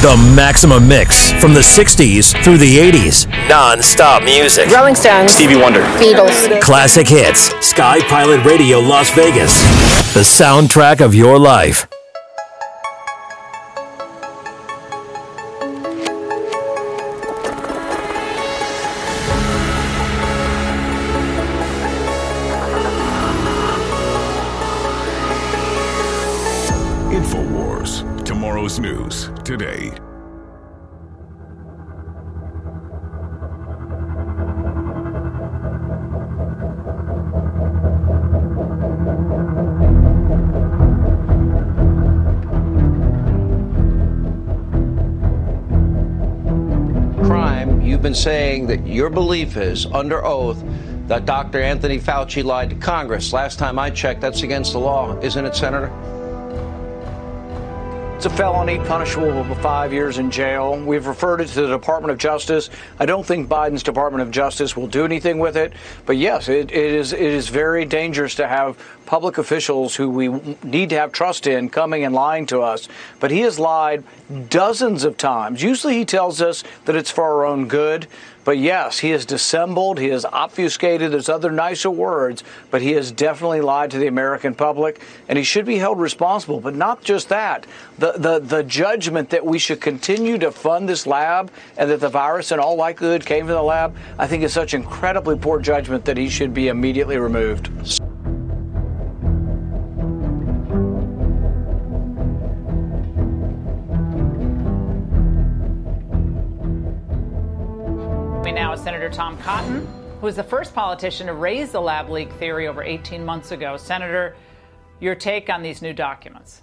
The Maximum Mix from the 60s through the 80s. Non stop music. Rolling Stones. Stevie Wonder. Beatles. Classic hits. Sky Pilot Radio Las Vegas. The soundtrack of your life. Your belief is, under oath, that Dr. Anthony Fauci lied to Congress. Last time I checked, that's against the law, isn't it, Senator? It's a felony punishable with five years in jail. We've referred it to the Department of Justice. I don't think Biden's Department of Justice will do anything with it. But yes, it, it is it is very dangerous to have public officials who we need to have trust in coming and lying to us. But he has lied dozens of times. Usually he tells us that it's for our own good. But yes, he has dissembled, he has obfuscated, there's other nicer words, but he has definitely lied to the American public, and he should be held responsible. But not just that. The, the, the judgment that we should continue to fund this lab and that the virus in all likelihood came from the lab, I think is such incredibly poor judgment that he should be immediately removed. Now is Senator Tom Cotton, who was the first politician to raise the lab leak theory over 18 months ago. Senator, your take on these new documents?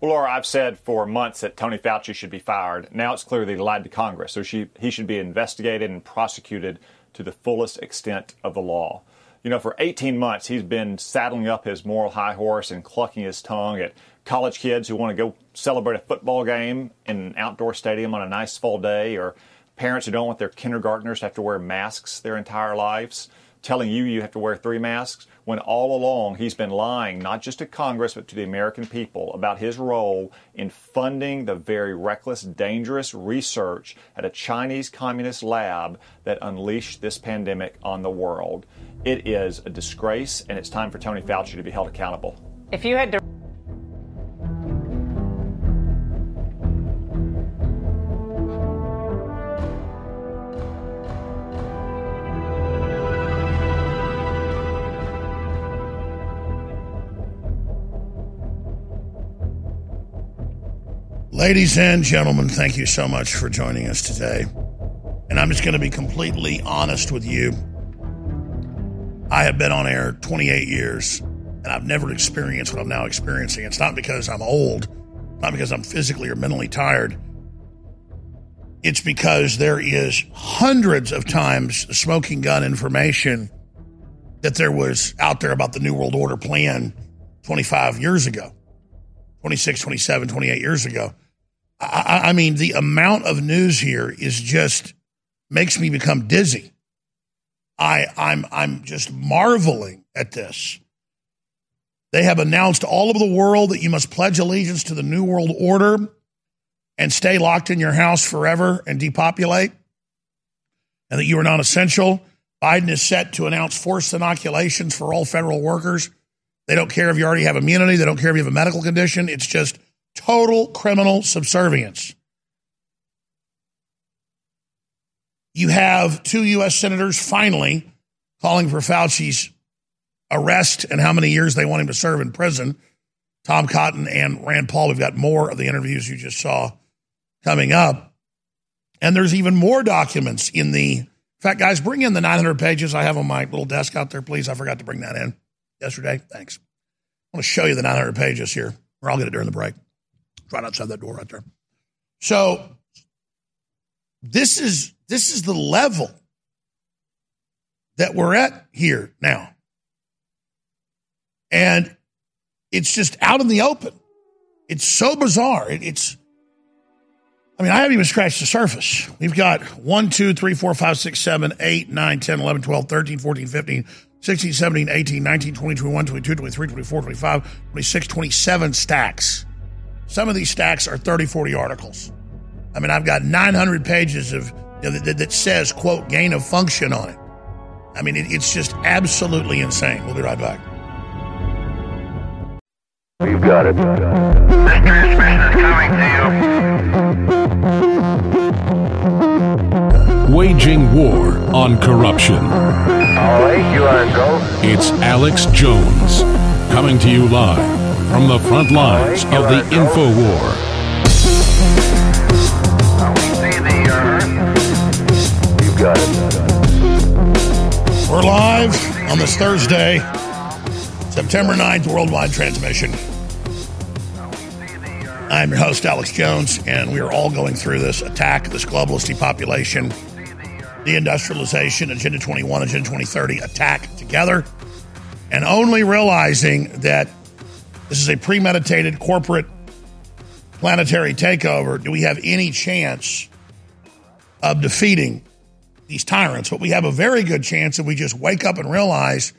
Well, Laura, I've said for months that Tony Fauci should be fired. Now it's clear that he lied to Congress, so she, he should be investigated and prosecuted to the fullest extent of the law. You know, for 18 months, he's been saddling up his moral high horse and clucking his tongue at college kids who want to go celebrate a football game in an outdoor stadium on a nice fall day, or parents who don't want their kindergartners to have to wear masks their entire lives, telling you you have to wear three masks, when all along he's been lying, not just to Congress, but to the American people about his role in funding the very reckless, dangerous research at a Chinese communist lab that unleashed this pandemic on the world. It is a disgrace, and it's time for Tony Fauci to be held accountable. If you had to Ladies and gentlemen, thank you so much for joining us today. And I'm just going to be completely honest with you. I have been on air 28 years, and I've never experienced what I'm now experiencing. It's not because I'm old, not because I'm physically or mentally tired. It's because there is hundreds of times smoking gun information that there was out there about the New World Order plan 25 years ago, 26, 27, 28 years ago. I, I mean, the amount of news here is just makes me become dizzy. I, I'm, I'm just marveling at this. They have announced all over the world that you must pledge allegiance to the New World Order and stay locked in your house forever and depopulate, and that you are non essential. Biden is set to announce forced inoculations for all federal workers. They don't care if you already have immunity, they don't care if you have a medical condition. It's just total criminal subservience. You have two U.S. senators finally calling for Fauci's arrest and how many years they want him to serve in prison. Tom Cotton and Rand Paul. We've got more of the interviews you just saw coming up. And there's even more documents in the. In fact, guys, bring in the 900 pages I have on my little desk out there, please. I forgot to bring that in yesterday. Thanks. I want to show you the 900 pages here, or I'll get it during the break. Right outside that door right there. So this is this is the level that we're at here now. And it's just out in the open. It's so bizarre. It, it's, I mean, I haven't even scratched the surface. We've got 1, 2, 3, 4, 5, 6, 7, 8, 9, 10, 11, 12, 13, 14, 15, 16, 17, 18, 19, 20, 21, 22, 23, 24, 25, 26, 27 stacks. Some of these stacks are 30, 40 articles. I mean, I've got 900 pages of you know, that, that, says, quote, gain of function on it. I mean, it, it's just absolutely insane. We'll be right back. You got it. This transmission is coming to you. Waging war on corruption. All right, you are go. It's Alex Jones coming to you live from the front lines of the info war. We're live on this Thursday, September 9th, worldwide transmission. I'm your host, Alex Jones, and we are all going through this attack, this globalist depopulation, deindustrialization, Agenda 21, Agenda 2030 attack together, and only realizing that this is a premeditated corporate planetary takeover. Do we have any chance of defeating these tyrants? But we have a very good chance if we just wake up and realize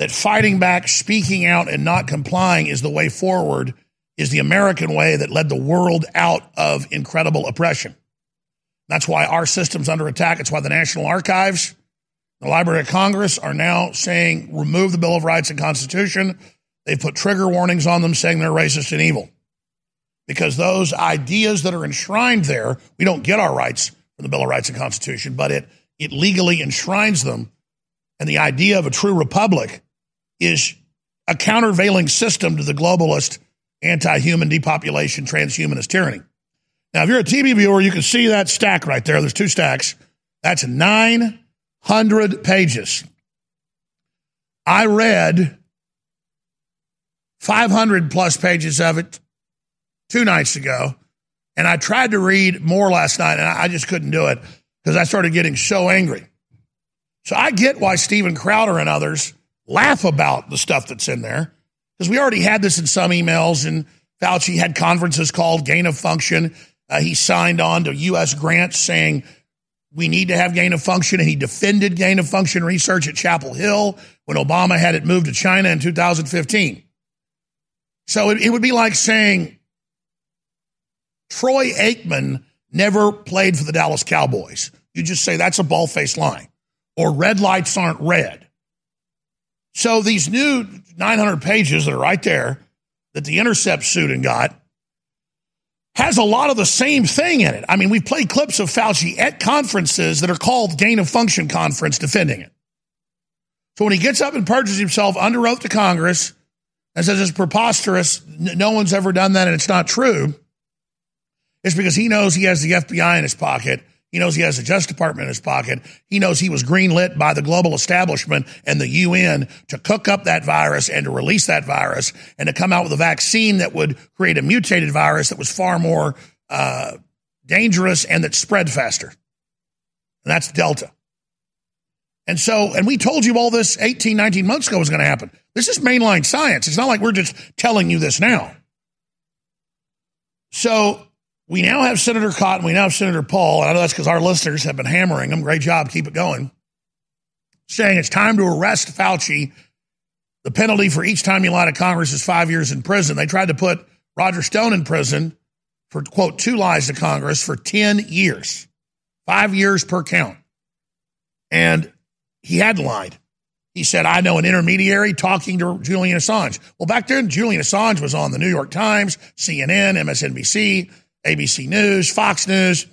that fighting back, speaking out, and not complying is the way forward is the American way that led the world out of incredible oppression. That's why our system's under attack. It's why the National Archives, the Library of Congress are now saying remove the Bill of Rights and Constitution. They've put trigger warnings on them saying they're racist and evil. Because those ideas that are enshrined there, we don't get our rights from the Bill of Rights and Constitution, but it, it legally enshrines them. And the idea of a true republic is a countervailing system to the globalist anti human depopulation, transhumanist tyranny. Now, if you're a TV viewer, you can see that stack right there. There's two stacks. That's 900 pages. I read 500 plus pages of it two nights ago, and I tried to read more last night, and I just couldn't do it because I started getting so angry. So I get why Steven Crowder and others laugh about the stuff that's in there because we already had this in some emails, and Fauci had conferences called gain of function. Uh, he signed on to U.S. grants saying we need to have gain of function, and he defended gain of function research at Chapel Hill when Obama had it moved to China in 2015. So it, it would be like saying Troy Aikman never played for the Dallas Cowboys. You just say that's a ball faced lie, or red lights aren't red. So these new 900 pages that are right there that the Intercept suit and got has a lot of the same thing in it. I mean, we've played clips of Fauci at conferences that are called gain of function conference defending it. So when he gets up and purges himself under oath to Congress and says it's preposterous, no one's ever done that and it's not true, it's because he knows he has the FBI in his pocket he knows he has the Justice Department in his pocket. He knows he was greenlit by the global establishment and the UN to cook up that virus and to release that virus and to come out with a vaccine that would create a mutated virus that was far more uh, dangerous and that spread faster. And that's Delta. And so, and we told you all this 18, 19 months ago was going to happen. This is mainline science. It's not like we're just telling you this now. So we now have Senator Cotton. We now have Senator Paul. And I know that's because our listeners have been hammering them. Great job. Keep it going. Saying it's time to arrest Fauci. The penalty for each time you lie to Congress is five years in prison. They tried to put Roger Stone in prison for, quote, two lies to Congress for 10 years, five years per count. And he had lied. He said, I know an intermediary talking to Julian Assange. Well, back then, Julian Assange was on the New York Times, CNN, MSNBC. ABC News, Fox News.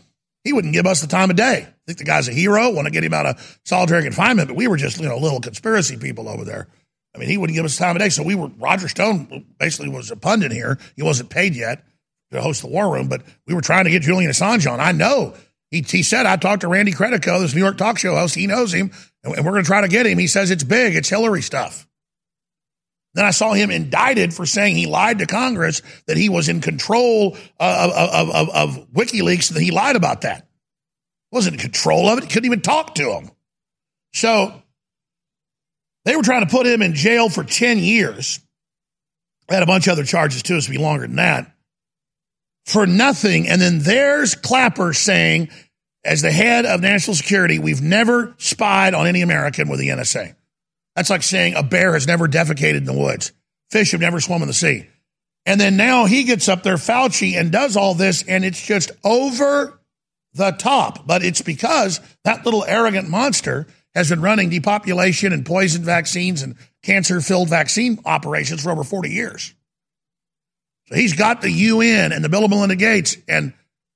He wouldn't give us the time of day. I think the guy's a hero. Want to get him out of solitary confinement, but we were just you know little conspiracy people over there. I mean, he wouldn't give us the time of day. So we were Roger Stone basically was a pundit here. He wasn't paid yet to host the War Room, but we were trying to get Julian Assange on. I know he, he said I talked to Randy Credico, this New York talk show host. He knows him, and we're going to try to get him. He says it's big. It's Hillary stuff. Then I saw him indicted for saying he lied to Congress that he was in control of, of, of, of WikiLeaks and that he lied about that. Wasn't in control of it. Couldn't even talk to him. So they were trying to put him in jail for 10 years. They had a bunch of other charges too, to be longer than that. For nothing. And then there's Clapper saying, as the head of national security, we've never spied on any American with the NSA. That's like saying a bear has never defecated in the woods. Fish have never swum in the sea. And then now he gets up there, Fauci, and does all this, and it's just over the top. But it's because that little arrogant monster has been running depopulation and poison vaccines and cancer filled vaccine operations for over 40 years. So he's got the UN and the Bill and Melinda Gates and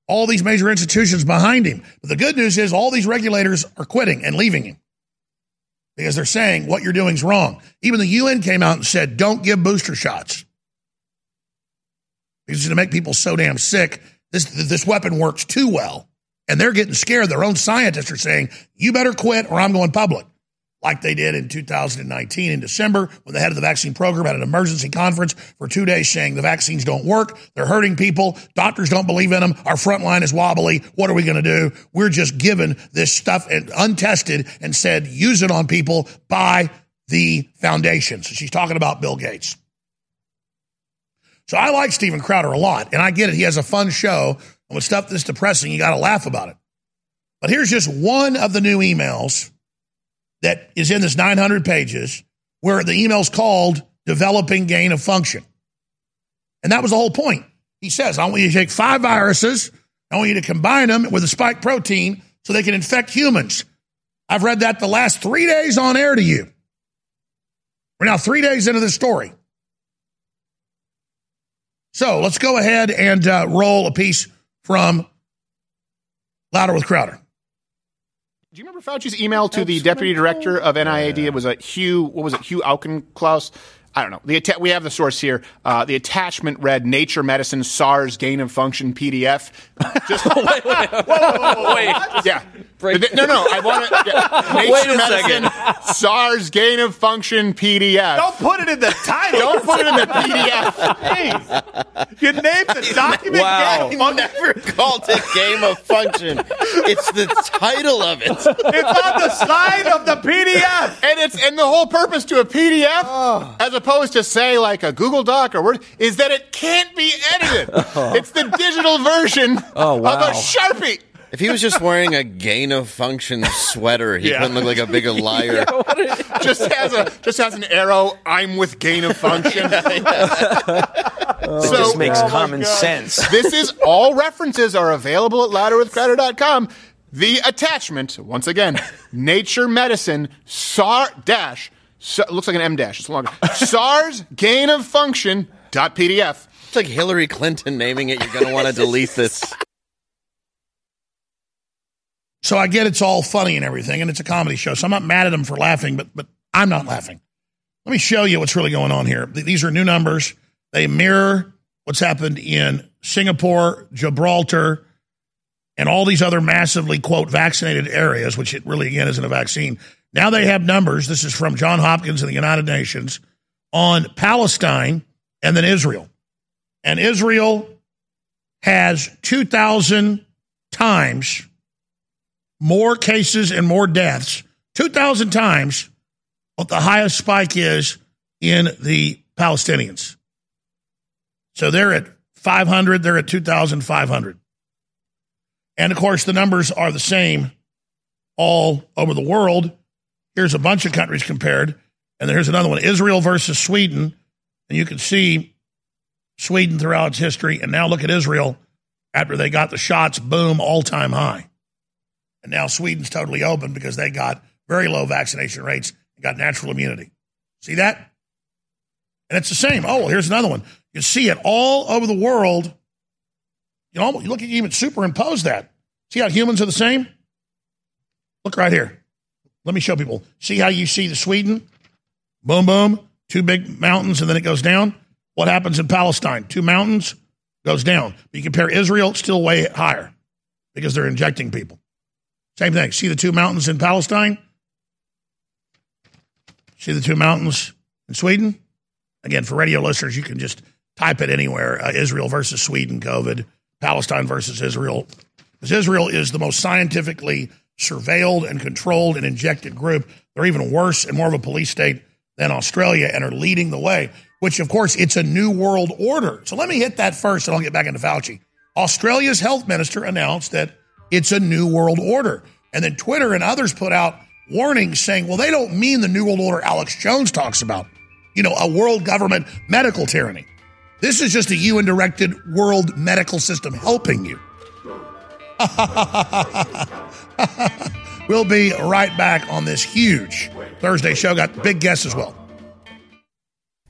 all these major institutions behind him. But the good news is all these regulators are quitting and leaving him because they're saying what you're doing is wrong. Even the UN came out and said, don't give booster shots it's going to make people so damn sick. This, this weapon works too well. And they're getting scared. Their own scientists are saying, you better quit or I'm going public. Like they did in 2019 in December when the head of the vaccine program had an emergency conference for two days saying the vaccines don't work. They're hurting people. Doctors don't believe in them. Our front line is wobbly. What are we going to do? We're just given this stuff and untested and said, use it on people by the foundation. So she's talking about Bill Gates. So I like Steven Crowder a lot, and I get it. He has a fun show. And with stuff that's depressing, you got to laugh about it. But here's just one of the new emails that is in this 900 pages where the email's called Developing Gain of Function. And that was the whole point. He says, I want you to take five viruses, I want you to combine them with a spike protein so they can infect humans. I've read that the last three days on air to you. We're now three days into this story. So let's go ahead and uh, roll a piece from Louder with Crowder. Do you remember Fauci's email to the deputy director of NIAID? It was a Hugh, what was it, Hugh Auchincloss? I don't know. The atta- we have the source here. Uh, the attachment read Nature Medicine SARS gain of function PDF. Just wait, wait, wait, yeah. Break- no, no. I want to. Yeah. Wait Nature a Medicine SARS gain of function PDF. Don't put it in the title. Don't put it in the PDF. Jeez. You named the document Wow. Game of Never called it game of function. It's the title of it. It's on the side of the PDF. and it's and the whole purpose to a PDF, as opposed to say like a Google Doc or Word, is that it can't be edited. It's the digital version Oh, wow. of a Sharpie. If he was just wearing a gain of function sweater, he Yeah. couldn't look like a big liar. just has a just has an arrow. I'm with gain of function. That just makes oh common sense. this is all references are available at louderwithcrowder.com. The attachment, once again, Nature Medicine SAR dash. So, looks like an M dash. It's longer. SARS gain of function dot PDF. It's like Hillary Clinton naming it. You're going to want to delete this. So I get it's all funny and everything, and it's a comedy show. So I'm not mad at them for laughing, but but I'm not laughing. Let me show you what's really going on here. These are new numbers. They mirror what's happened in Singapore, Gibraltar, and all these other massively quote vaccinated areas, which it really again isn't a vaccine. Now they have numbers. This is from John Hopkins and the United Nations on Palestine and then Israel. And Israel has 2,000 times more cases and more deaths, 2,000 times what the highest spike is in the Palestinians. So they're at 500, they're at 2,500. And of course, the numbers are the same all over the world. Here's a bunch of countries compared. And here's another one Israel versus Sweden. And you can see Sweden throughout its history. And now look at Israel after they got the shots, boom, all time high. And now Sweden's totally open because they got very low vaccination rates and got natural immunity. See that? And it's the same. Oh, here's another one. You see it all over the world. You know, you look at even superimpose that. See how humans are the same? Look right here. Let me show people. See how you see the Sweden? Boom, boom. Two big mountains, and then it goes down. What happens in Palestine? Two mountains goes down. But you compare Israel, still way higher because they're injecting people. Same thing. See the two mountains in Palestine? See the two mountains in Sweden? Again, for radio listeners, you can just type it anywhere uh, Israel versus Sweden, COVID, Palestine versus Israel. Because Israel is the most scientifically surveilled and controlled and injected group. They're even worse and more of a police state than Australia and are leading the way, which, of course, it's a new world order. So let me hit that first and I'll get back into Fauci. Australia's health minister announced that it's a new world order. And then Twitter and others put out warnings saying, well, they don't mean the new world order Alex Jones talks about, you know, a world government medical tyranny. This is just a UN directed world medical system helping you. we'll be right back on this huge Thursday show. Got big guests as well.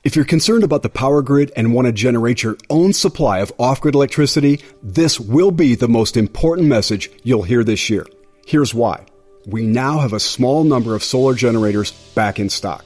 If you're concerned about the power grid and want to generate your own supply of off grid electricity, this will be the most important message you'll hear this year. Here's why. We now have a small number of solar generators back in stock.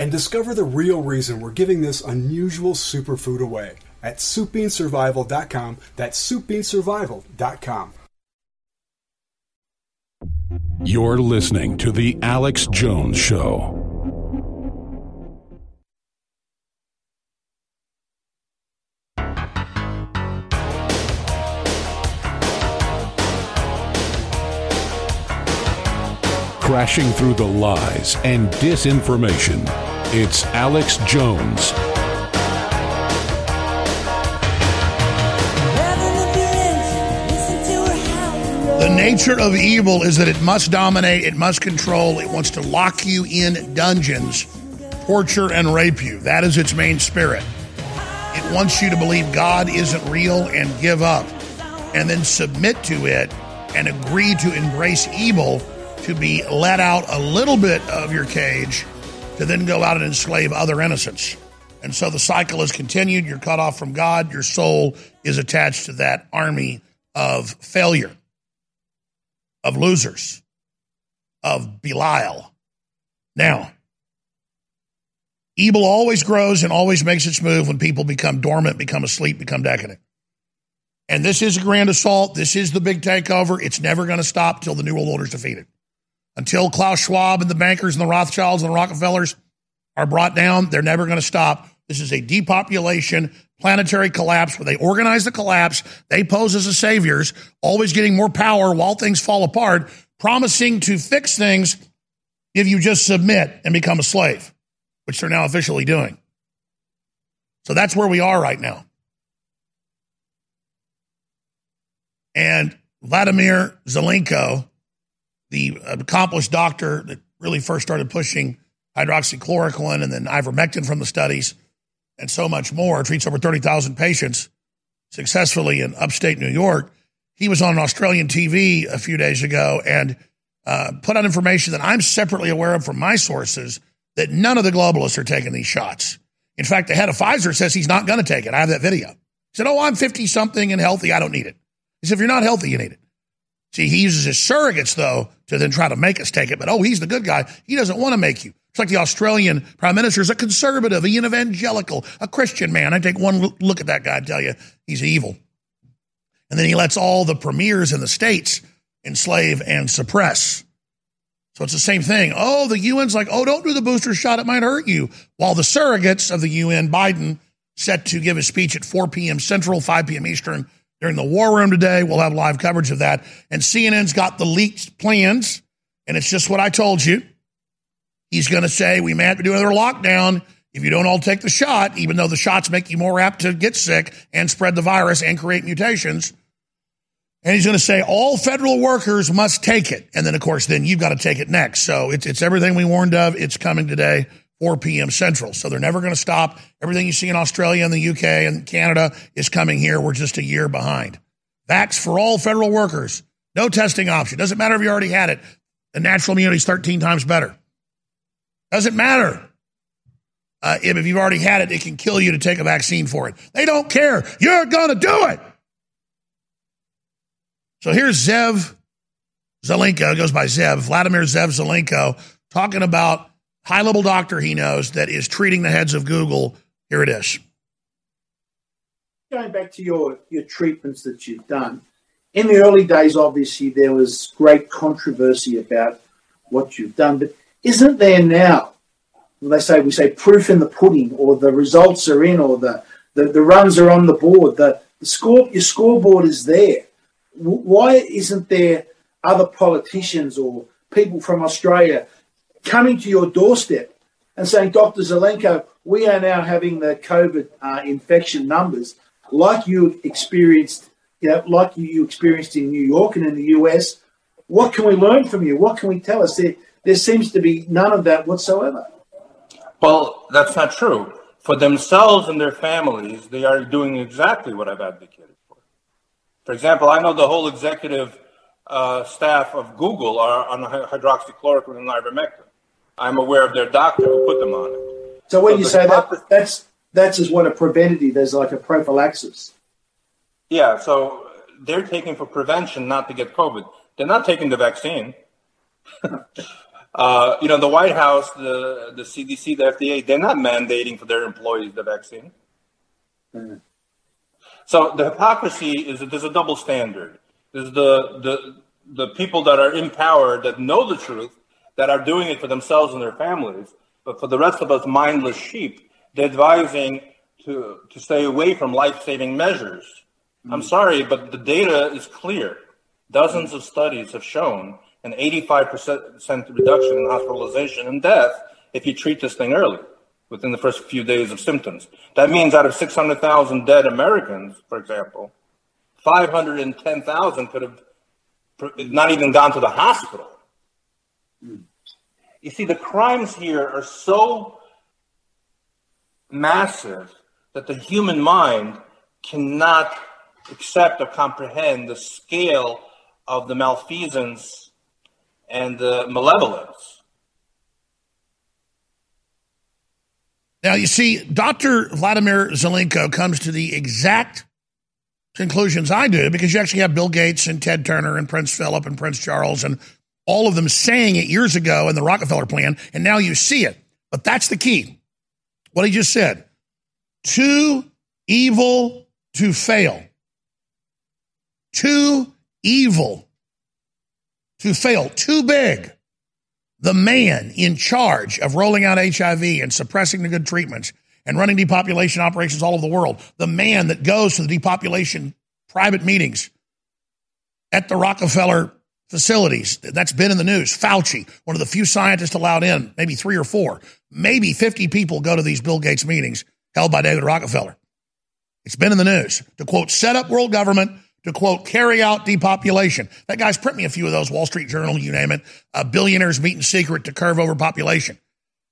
and discover the real reason we're giving this unusual superfood away at soupbeansurvival.com, that's soupbeansurvival.com. You're listening to The Alex Jones Show. Crashing through the lies and disinformation. It's Alex Jones. The nature of evil is that it must dominate, it must control, it wants to lock you in dungeons, torture, and rape you. That is its main spirit. It wants you to believe God isn't real and give up, and then submit to it and agree to embrace evil to be let out a little bit of your cage to then go out and enslave other innocents. And so the cycle is continued. You're cut off from God. Your soul is attached to that army of failure, of losers, of Belial. Now, evil always grows and always makes its move when people become dormant, become asleep, become decadent. And this is a grand assault. This is the big takeover. It's never going to stop till the New World Order is defeated. Until Klaus Schwab and the bankers and the Rothschilds and the Rockefellers are brought down, they're never going to stop. This is a depopulation, planetary collapse where they organize the collapse. They pose as the saviors, always getting more power while things fall apart, promising to fix things if you just submit and become a slave, which they're now officially doing. So that's where we are right now. And Vladimir Zelenko, the accomplished doctor that really first started pushing hydroxychloroquine and then ivermectin from the studies and so much more, treats over 30,000 patients successfully in upstate New York. He was on Australian TV a few days ago and uh, put out information that I'm separately aware of from my sources that none of the globalists are taking these shots. In fact, the head of Pfizer says he's not going to take it. I have that video. He said, Oh, I'm 50 something and healthy. I don't need it. He said, If you're not healthy, you need it. See, he uses his surrogates, though, to then try to make us take it. But oh, he's the good guy. He doesn't want to make you. It's like the Australian prime minister is a conservative, an evangelical, a Christian man. I take one look at that guy and tell you he's evil. And then he lets all the premiers in the states enslave and suppress. So it's the same thing. Oh, the UN's like, oh, don't do the booster shot. It might hurt you. While the surrogates of the UN, Biden, set to give a speech at 4 p.m. Central, 5 p.m. Eastern during the war room today. We'll have live coverage of that. And CNN's got the leaked plans And it's just what I told you. He's going to say we may have to do another lockdown if you don't all take the shot, even though the shots make you more apt to get sick and spread the virus and create mutations. And he's going to say all federal workers must take it. And then, of course, then you've got to take it next. So it's, it's everything we warned of. It's coming today, 4 p.m. Central. So they're never going to stop. Everything you see in Australia and the UK and Canada is coming here. We're just a year behind. Vax for all federal workers. No testing option. Doesn't matter if you already had it. The natural immunity is 13 times better. Doesn't matter. Uh, if, you've already had it, it can kill you to take a vaccine for it. They don't care. You're going to do it. So here's Zev Zelenko, goes by Zev, Vladimir Zev Zelenko, talking about high level doctor he knows that is treating the heads of Google. Here it is. Going back to your, your treatments that you've done, in the early days, obviously, there was great controversy about what you've done, but isn't there now? They say we say proof in the pudding, or the results are in, or the, the, the runs are on the board. The, the score your scoreboard is there. Why isn't there other politicians or people from Australia coming to your doorstep and saying, Dr. Zelenko, we are now having the COVID uh, infection numbers like you experienced, you know, like you, experienced in New York and in the US. What can we learn from you? What can we tell us? There, there seems to be none of that whatsoever. Well, that's not true. For themselves and their families, they are doing exactly what I've advocated for. For example, I know the whole executive uh, staff of Google are on hydroxychloroquine and ivermectin. I'm aware of their doctor who put them on it. So when so you say that, that's that's as what a preventative. There's like a prophylaxis. Yeah, so they're taking for prevention, not to get COVID. They're not taking the vaccine. Uh, you know, the White House, the, the CDC, the FDA, they're not mandating for their employees the vaccine. Mm-hmm. So the hypocrisy is that there's a double standard. There's the, the, the people that are in power that know the truth, that are doing it for themselves and their families. But for the rest of us mindless sheep, they're advising to, to stay away from life saving measures. Mm-hmm. I'm sorry, but the data is clear. Dozens of studies have shown an 85% reduction in hospitalization and death if you treat this thing early within the first few days of symptoms. That means out of 600,000 dead Americans, for example, 510,000 could have not even gone to the hospital. You see, the crimes here are so massive that the human mind cannot accept or comprehend the scale of the malfeasance and the malevolence. Now, you see, Dr. Vladimir Zelenko comes to the exact conclusions I do because you actually have Bill Gates and Ted Turner and Prince Philip and Prince Charles and all of them saying it years ago in the Rockefeller plan, and now you see it. But that's the key. What he just said too evil to fail. Too evil to fail. Too big. The man in charge of rolling out HIV and suppressing the good treatments and running depopulation operations all over the world, the man that goes to the depopulation private meetings at the Rockefeller facilities. That's been in the news. Fauci, one of the few scientists allowed in, maybe three or four, maybe 50 people go to these Bill Gates meetings held by David Rockefeller. It's been in the news to quote, set up world government to quote, carry out depopulation. That guy's print me a few of those, Wall Street Journal, you name it. Uh, billionaires meet in secret to curve over population.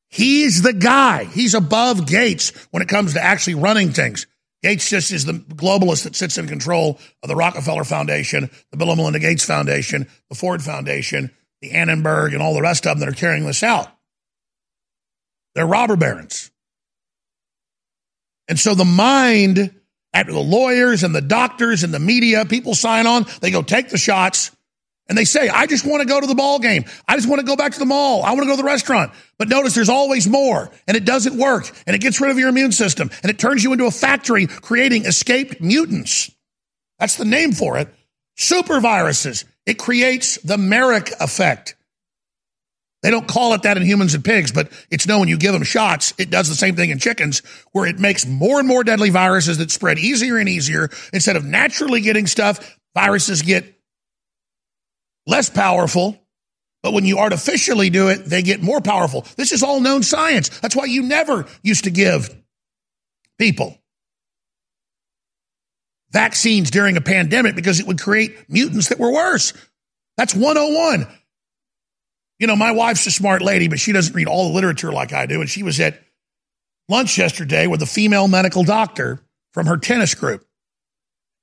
He's the guy. He's above Gates when it comes to actually running things. Gates just is the globalist that sits in control of the Rockefeller Foundation, the Bill and Melinda Gates Foundation, the Ford Foundation, the Annenberg, and all the rest of them that are carrying this out. They're robber barons. And so the mind after the lawyers and the doctors and the media, people sign on, they go take the shots and they say, I just want to go to the ball game. I just want to go back to the mall. I want to go to the restaurant. But notice there's always more and it doesn't work and it gets rid of your immune system and it turns you into a factory creating escaped mutants. That's the name for it. Super viruses. It creates the Marek effect. They don't call it that in humans and pigs, but it's known you give them shots, it does the same thing in chickens, where it makes more and more deadly viruses that spread easier and easier. Instead of naturally getting stuff, viruses get less powerful, But when you artificially do it, they get more powerful. This is all known science. That's why you never used to give people vaccines during a pandemic because it would create mutants that were worse. That's 101. You know, my wife's a smart lady, but she doesn't read all the literature like I do. And she was at lunch yesterday with a female medical doctor from her tennis group.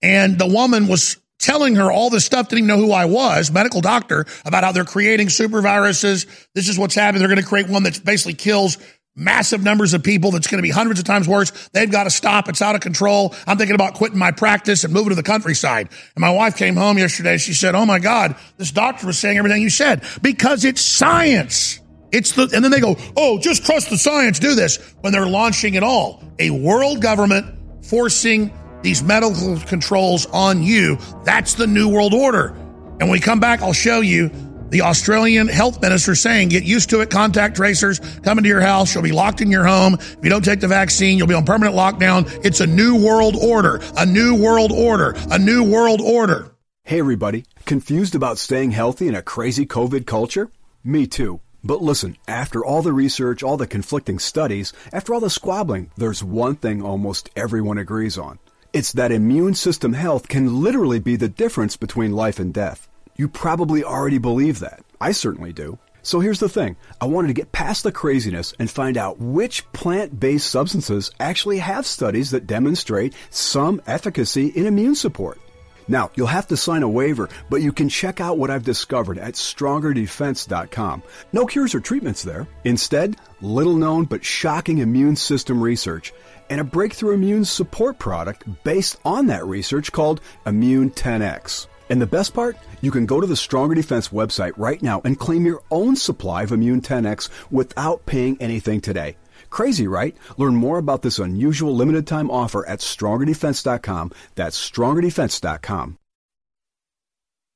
And the woman was telling her all this stuff, didn't even know who I was, medical doctor, about how they're creating super viruses. This is what's happening. They're going to create one that basically kills massive numbers of people that's going to be hundreds of times worse. They've got to stop. It's out of control. I'm thinking about quitting my practice and moving to the countryside. And my wife came home yesterday. She said, Oh my God, this doctor was saying everything you said because it's science. It's the, and then they go, Oh, just trust the science. Do this when they're launching it all. A world government forcing these medical controls on you. That's the new world order. And when we come back, I'll show you the Australian health minister saying, get used to it. Contact tracers coming to your house. You'll be locked in your home. If you don't take the vaccine, you'll be on permanent lockdown. It's a new world order, a new world order, a new world order. Hey, everybody. Confused about staying healthy in a crazy COVID culture? Me too. But listen, after all the research, all the conflicting studies, after all the squabbling, there's one thing almost everyone agrees on. It's that immune system health can literally be the difference between life and death. You probably already believe that. I certainly do. So here's the thing. I wanted to get past the craziness and find out which plant-based substances actually have studies that demonstrate some efficacy in immune support. Now, you'll have to sign a waiver, but you can check out what I've discovered at strongerdefense.com. No cures or treatments there. Instead, little known but shocking immune system research and a breakthrough immune support product based on that research called Immune 10X. And the best part? You can go to the Stronger Defense website right now and claim your own supply of Immune 10X without paying anything today. Crazy, right? Learn more about this unusual limited time offer at strongerdefense.com. That's strongerdefense.com.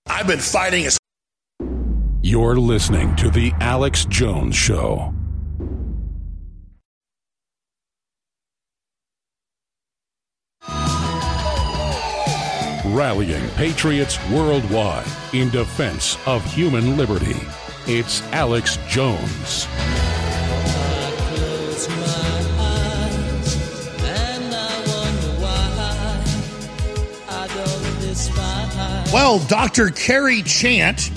I've been fighting a You're listening to The Alex Jones Show. Rallying patriots worldwide in defense of human liberty. It's Alex Jones. Well, Dr. Kerry Chant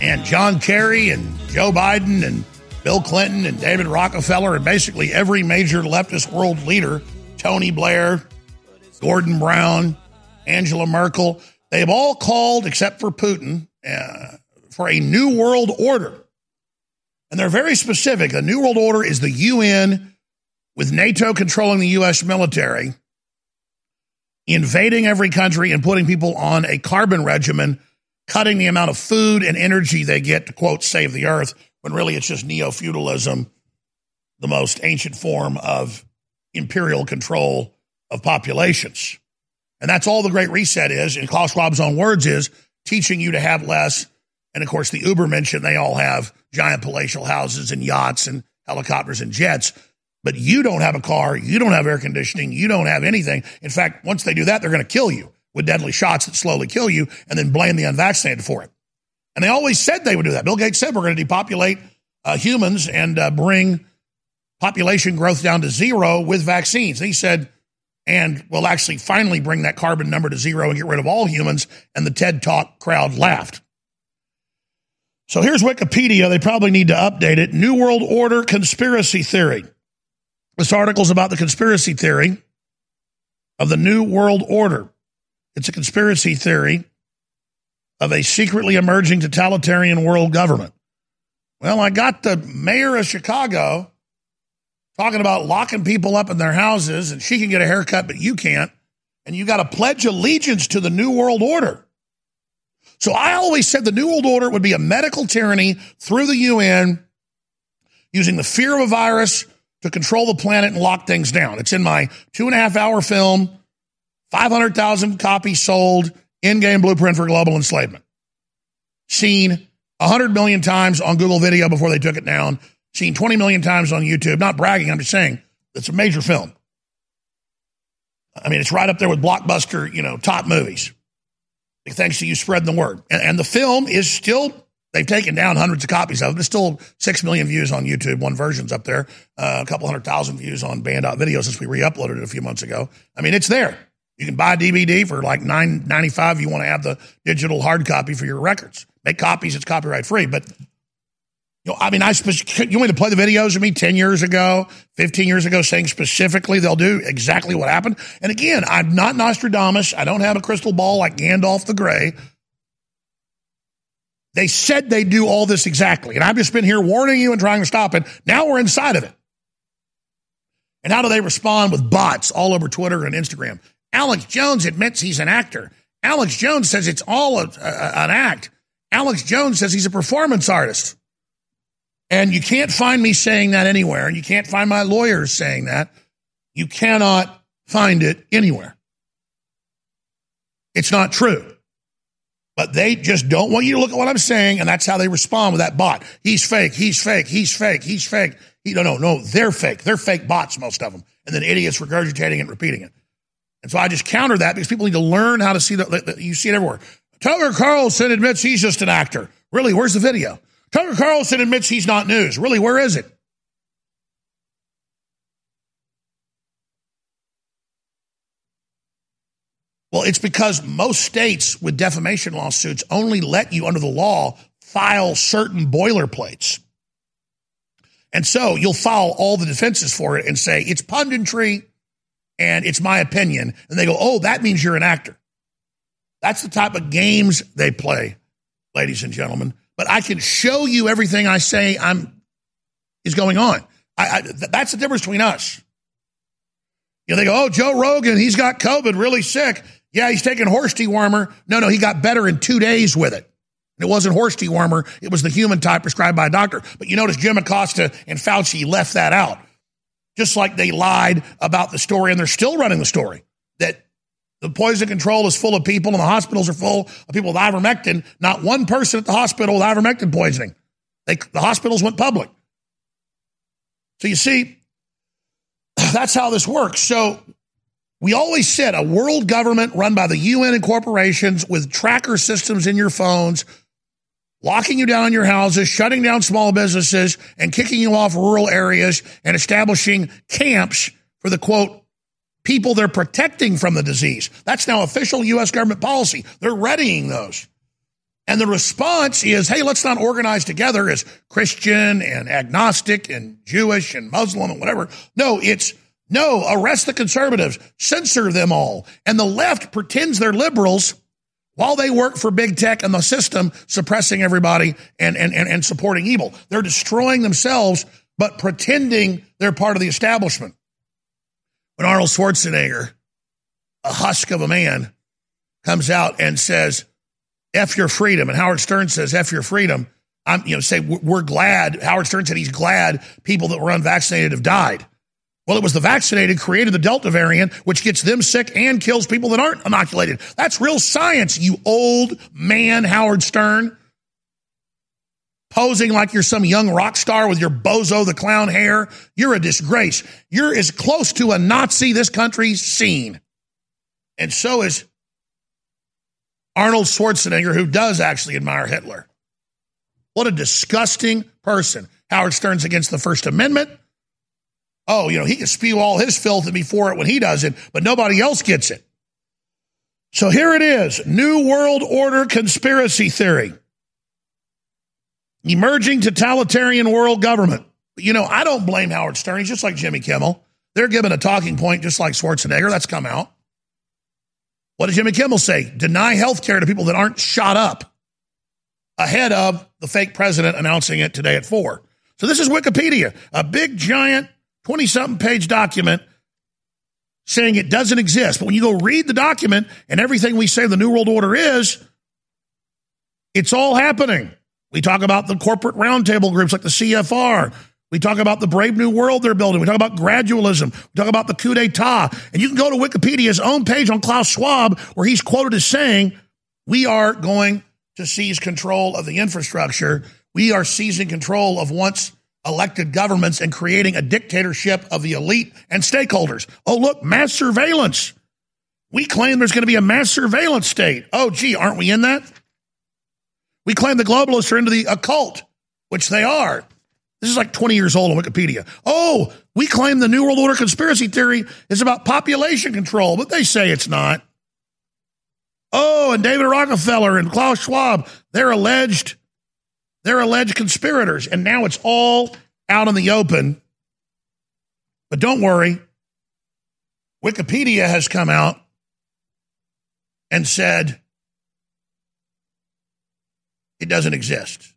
and John Kerry and Joe Biden and Bill Clinton and David Rockefeller and basically every major leftist world leader, Tony Blair, Gordon Brown, Angela Merkel, they've all called, except for Putin, uh, for a new world order. And they're very specific. The new world order is the UN with NATO controlling the U.S. military invading every country and putting people on a carbon regimen, cutting the amount of food and energy they get to, quote, save the earth, when really it's just neo feudalism, the most ancient form of imperial control of populations. And that's all the Great Reset is, in Klaus Schwab's own words, is teaching you to have less. And of course, the Ubermenschen, they all have giant palatial houses and yachts and helicopters and jets but you don't have a car, you don't have air conditioning, you don't have anything. In fact, once they do that, they're going to kill you with deadly shots that slowly kill you and then blame the unvaccinated for it. And they always said they would do that. Bill Gates said we're going to depopulate uh, humans and uh, bring population growth down to zero with vaccines. And he said, and we'll actually finally bring that carbon number to zero and get rid of all humans. And the TED Talk crowd laughed. So here's Wikipedia. They probably need to update it. New World Order conspiracy theory. This article is about the conspiracy theory of the New World Order. It's a conspiracy theory of a secretly emerging totalitarian world government. Well, I got the mayor of Chicago talking about locking people up in their houses and she can get a haircut, but you can't. And you got to pledge allegiance to the New World Order. So I always said the New World Order would be a medical tyranny through the UN using the fear of a virus to control the planet and lock things down. It's in my two and a half hour film, 500,000 copies sold, Endgame blueprint for global enslavement. Seen 100 million times on Google Video before they took it down, seen 20 million times on YouTube. Not bragging, I'm just saying it's a major film. I mean, it's right up there with blockbuster, you know, top movies. Thanks to you spreading the word. And, and the film is still They've taken down hundreds of copies of it. There's still six million views on YouTube. One version's up there. Uh, a couple hundred thousand views on Banned.Video since we re-uploaded it a few months ago. I mean, it's there. You can buy DVD for like nine ninety five. You want to have the digital hard copy for your records. Make copies. It's copyright free. But you know, I mean, I spec- you want me to play the videos of me ten years ago, fifteen years ago, saying specifically they'll do exactly what happened. And again, I'm not Nostradamus. I don't have a crystal ball like Gandalf the Grey. They said they'd do all this exactly. And I've just been here warning you and trying to stop it. Now we're inside of it. And how do they respond with bots all over Twitter and Instagram? Alex Jones admits he's an actor. Alex Jones says it's all a, a, an act. Alex Jones says he's a performance artist. And you can't find me saying that anywhere. You can't find my lawyers saying that. You cannot find it anywhere. It's not true. But they just don't want you to look at what I'm saying, and that's how they respond with that bot. He's fake, he's fake, he's fake, he's fake. He, no, no, no, they're fake. They're fake bots, most of them. And then idiots regurgitating and repeating it. And so I just counter that because people need to learn how to see that. You see it everywhere. Tucker Carlson admits he's just an actor. Really, where's the video? Tucker Carlson admits he's not news. Really, where is it? Well, it's because most states with defamation lawsuits only let you, under the law, file certain boilerplates. And so you'll file all the defenses for it and say, it's punditry and it's my opinion. And they go, oh, that means you're an actor. That's the type of games they play, ladies and gentlemen. But I can show you everything I say I'm is going on. I, I, that's the difference between us. You know, they go, oh, Joe Rogan, he's got COVID, really sick. Yeah, he's taking horse dewormer. No, no, he got better in two days with it. It wasn't horse dewormer. It was the human type prescribed by a doctor. But you notice Jim Acosta and Fauci left that out. Just like they lied about the story, and they're still running the story the poison control is full of people and the hospitals are full of people with ivermectin. Not one person at the hospital with ivermectin poisoning. They, the hospitals went public. So you see, that's how this works. So we always said a world government run by the UN and corporations with tracker systems in your phones, locking you down in your houses, shutting down small businesses, and kicking you off rural areas and establishing camps for the quote, people they're protecting from the disease. That's now official U.S. government policy. They're readying those. And the response is, hey, let's not organize together as Christian and agnostic and Jewish and Muslim and whatever. No, it's no, arrest the conservatives, censor them all. And the left pretends they're liberals while they work for big tech and the system, suppressing everybody and, and, and, and supporting evil. They're destroying themselves, but pretending they're part of the establishment. When Arnold Schwarzenegger, a husk of a man, comes out and says, F your freedom, and Howard Stern says, F your freedom, I'm, you know, say, we're glad, Howard Stern said he's glad people that were unvaccinated have died. Well, it was the vaccinated created the Delta variant, which gets them sick and kills people that aren't inoculated. That's real science, you old man, Howard Stern. Posing like you're some young rock star with your bozo the clown hair. You're a disgrace. You're as close to a Nazi this country's seen. And so is Arnold Schwarzenegger, who does actually admire Hitler. What a disgusting person. Howard Stern's against the First Amendment. Oh, you know, he can spew all his filth and before it when he does it, but nobody else gets it. So here it is New World Order conspiracy theory. Emerging totalitarian world government. You know, I don't blame Howard Stern. He's just like Jimmy Kimmel. They're given a talking point just like Schwarzenegger. That's come out. What did Jimmy Kimmel say? Deny health care to people that aren't shot up ahead of the fake president announcing it today at four. So this is Wikipedia, a big giant 20 something page document saying it doesn't exist. But when you go read the document and everything we say the New World Order is, it's all happening. We talk about the corporate roundtable groups like the CFR. We talk about the brave new world they're building. We talk about gradualism. We talk about the coup d'etat. And you can go to Wikipedia's own page on Klaus Schwab where he's quoted as saying, we are going to seize control of the infrastructure. We are seizing control of once elected governments and creating a dictatorship of the elite and stakeholders. Oh, look, mass surveillance. We claim there's going to be a mass surveillance state. Oh, gee, aren't we in that? We claim the globalists are into the occult, which they are. This is like 20 years old on Wikipedia. Oh, we claim the New World Order conspiracy theory is about population control, but they say it's not. Oh, and David Rockefeller and Klaus Schwab, they're alleged, they're alleged conspirators. And now it's all out in the open. But don't worry. Wikipedia has come out and said it doesn't exist.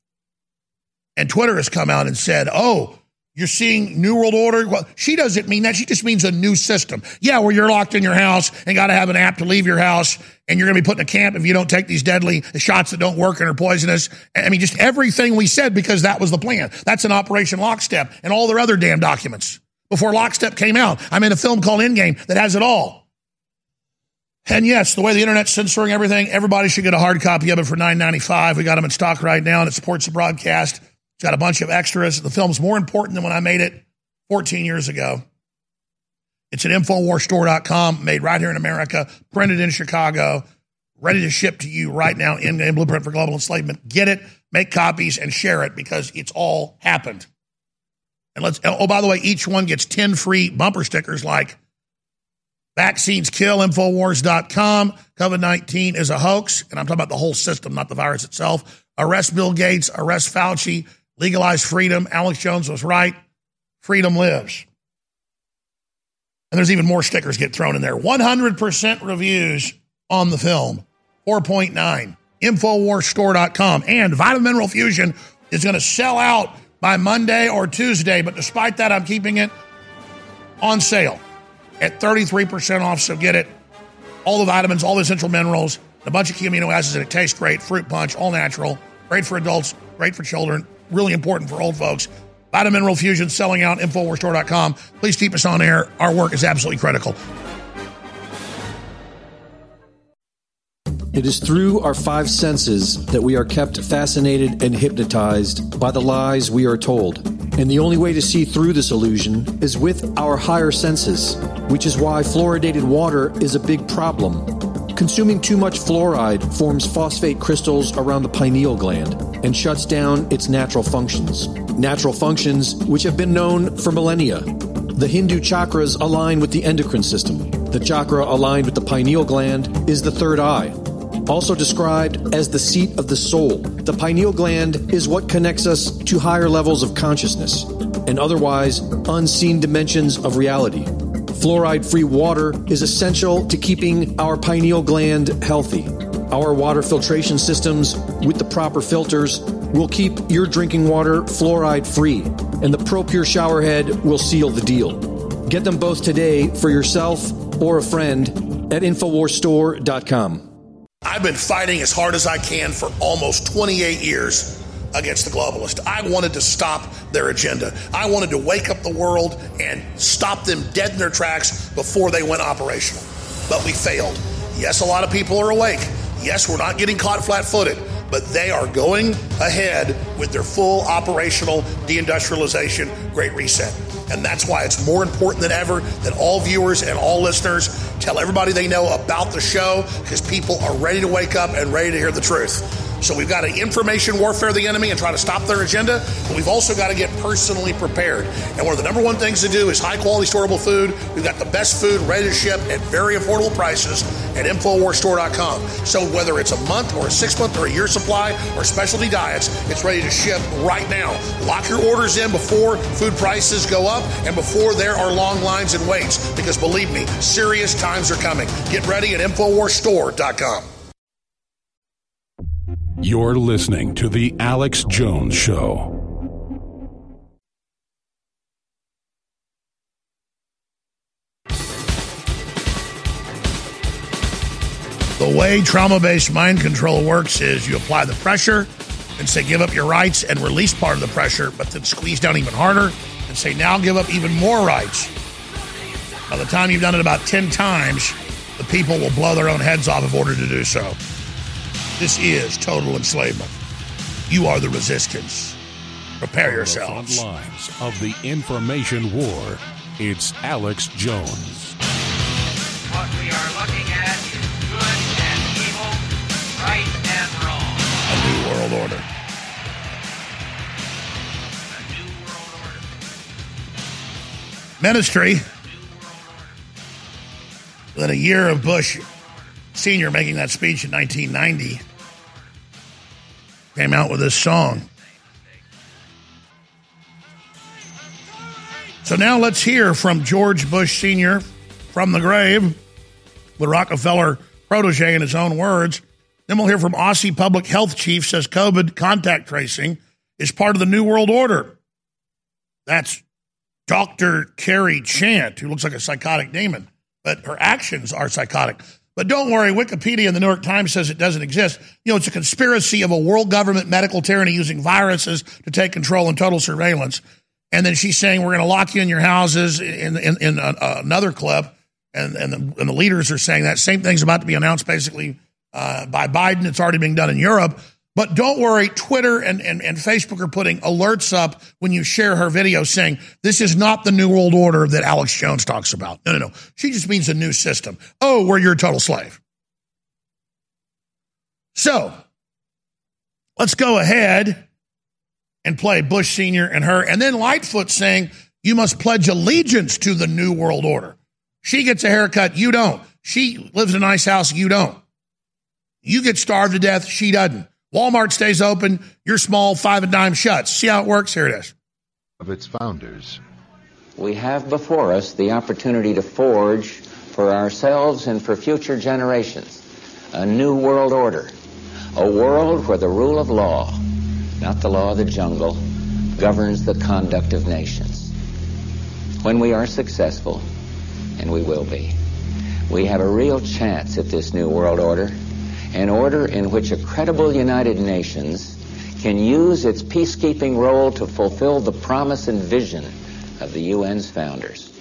And Twitter has come out and said, oh, you're seeing New World Order. Well, she doesn't mean that. She just means a new system. Yeah, where you're locked in your house and got to have an app to leave your house, and you're going to be put in a camp if you don't take these deadly shots that don't work and are poisonous. I mean, just everything we said because that was the plan. That's an Operation Lockstep and all their other damn documents before Lockstep came out. I'm in a film called Endgame that has it all. And yes, the way the internet's censoring everything, everybody should get a hard copy of it for $9.95. We got them in stock right now, and it supports the broadcast. It's got a bunch of extras. The film's more important than when I made it 14 years ago. It's at InfoWarsStore.com, made right here in America, printed in Chicago, ready to ship to you right now in, in Blueprint for Global Enslavement. Get it, make copies, and share it because it's all happened. And let's, oh, by the way, each one gets 10 free bumper stickers like vaccines kill, Infowars.com, COVID 19 is a hoax. And I'm talking about the whole system, not the virus itself. Arrest Bill Gates, arrest Fauci, legalize freedom. Alex Jones was right. Freedom lives. And there's even more stickers get thrown in there. 100% reviews on the film. 4.9. Infowarsstore.com. And Vitamin Mineral Fusion is going to sell out by Monday or Tuesday. But despite that, I'm keeping it on sale at 33% off. So get it. All the vitamins, all the essential minerals, a bunch of key amino acids, and it tastes great. Fruit punch, all natural. Great for adults, great for children, really important for old folks. Vitamin Mineral Fusion selling out, Infowarsstore.com. Please keep us on air. Our work is absolutely critical. It is through our five senses that we are kept fascinated and hypnotized by the lies we are told. And the only way to see through this illusion is with our higher senses, which is why fluoridated water is a big problem. Consuming too much fluoride forms phosphate crystals around the pineal gland and shuts down its natural functions. Natural functions which have been known for millennia. The Hindu chakras align with the endocrine system. The chakra aligned with the pineal gland is the third eye, also described as the seat of the soul. The pineal gland is what connects us to higher levels of consciousness and otherwise unseen dimensions of reality. Fluoride free water is essential to keeping our pineal gland healthy. Our water filtration systems with the proper filters will keep your drinking water fluoride free, and the ProPure shower head will seal the deal. Get them both today for yourself or a friend at InfoWarsStore.com. I've been fighting as hard as I can for almost 28 years against the globalists. I wanted to stop their agenda. I wanted to wake up the world and stop them dead in their tracks before they went operational. But we failed. Yes, a lot of people are awake. Yes, we're not getting caught flat footed, but they are going ahead with their full operational deindustrialization, great reset. And that's why it's more important than ever that all viewers and all listeners tell everybody they know about the show because people are ready to wake up and ready to hear the truth. So we've got to information warfare the enemy and try to stop their agenda, but we've also got to get personally prepared. And one of the number one things to do is high quality storable food. We've got the best food ready to ship at very affordable prices at InfoWarsStore.com. So whether it's a month or a six month or a year supply or specialty diets, it's ready to ship right now. Lock your orders in before food prices go up and before there are long lines and waits because believe me, serious times are coming. Get ready at InfoWarsStore.com. You're listening to The Alex Jones Show. The way trauma based mind control works is you apply the pressure and say, give up your rights and release part of the pressure, but then squeeze down even harder and say, now give up even more rights. By the time you've done it about 10 times, the people will blow their own heads off in order to do so. This is total enslavement. You are the resistance. Prepare yourselves. the Front lines of the information war. It's Alex Jones. What we are looking at is good and evil, right and wrong. A new world Order. A new world order. Ministry, within a year of Bush Sr. making that speech in 1990, came out with this song. So now let's hear from George Bush Sr. from the grave, the Rockefeller protege in his own words. Then we'll hear from Aussie public health chief says COVID contact tracing is part of the New World Order. That's Dr. Kerry Chant, who looks like a psychotic demon, but her actions are psychotic. But don't worry, Wikipedia and the New York Times says it doesn't exist. You know, it's a conspiracy of a world government medical tyranny using viruses to take control and total surveillance. And then she's saying we're going to lock you in your houses in, in, in a, another club. And, and, the, and the leaders are saying that same thing's about to be announced basically uh, by Biden. It's already being done in Europe. But don't worry, Twitter and, and, and Facebook are putting alerts up when you share her video saying this is not the New World Order that Alex Jones talks about. No, no, no. She just means a new system. Oh, we're your total slave. So let's go ahead and play Bush Sr. and her. And then Lightfoot saying you must pledge allegiance to the New World Order. She gets a haircut, you don't. She lives in a nice house, you don't. You get starved to death, she doesn't. Walmart stays open, your small five and dime shuts. See how it works? Here it is. Of its founders. We have before us the opportunity to forge for ourselves and for future generations a new world order, a world where the rule of law, not the law of the jungle, governs the conduct of nations. When we are successful, and we will be, we have a real chance at this new world order an order in which a credible United Nations can use its peacekeeping role to fulfill the promise and vision of the UN's founders.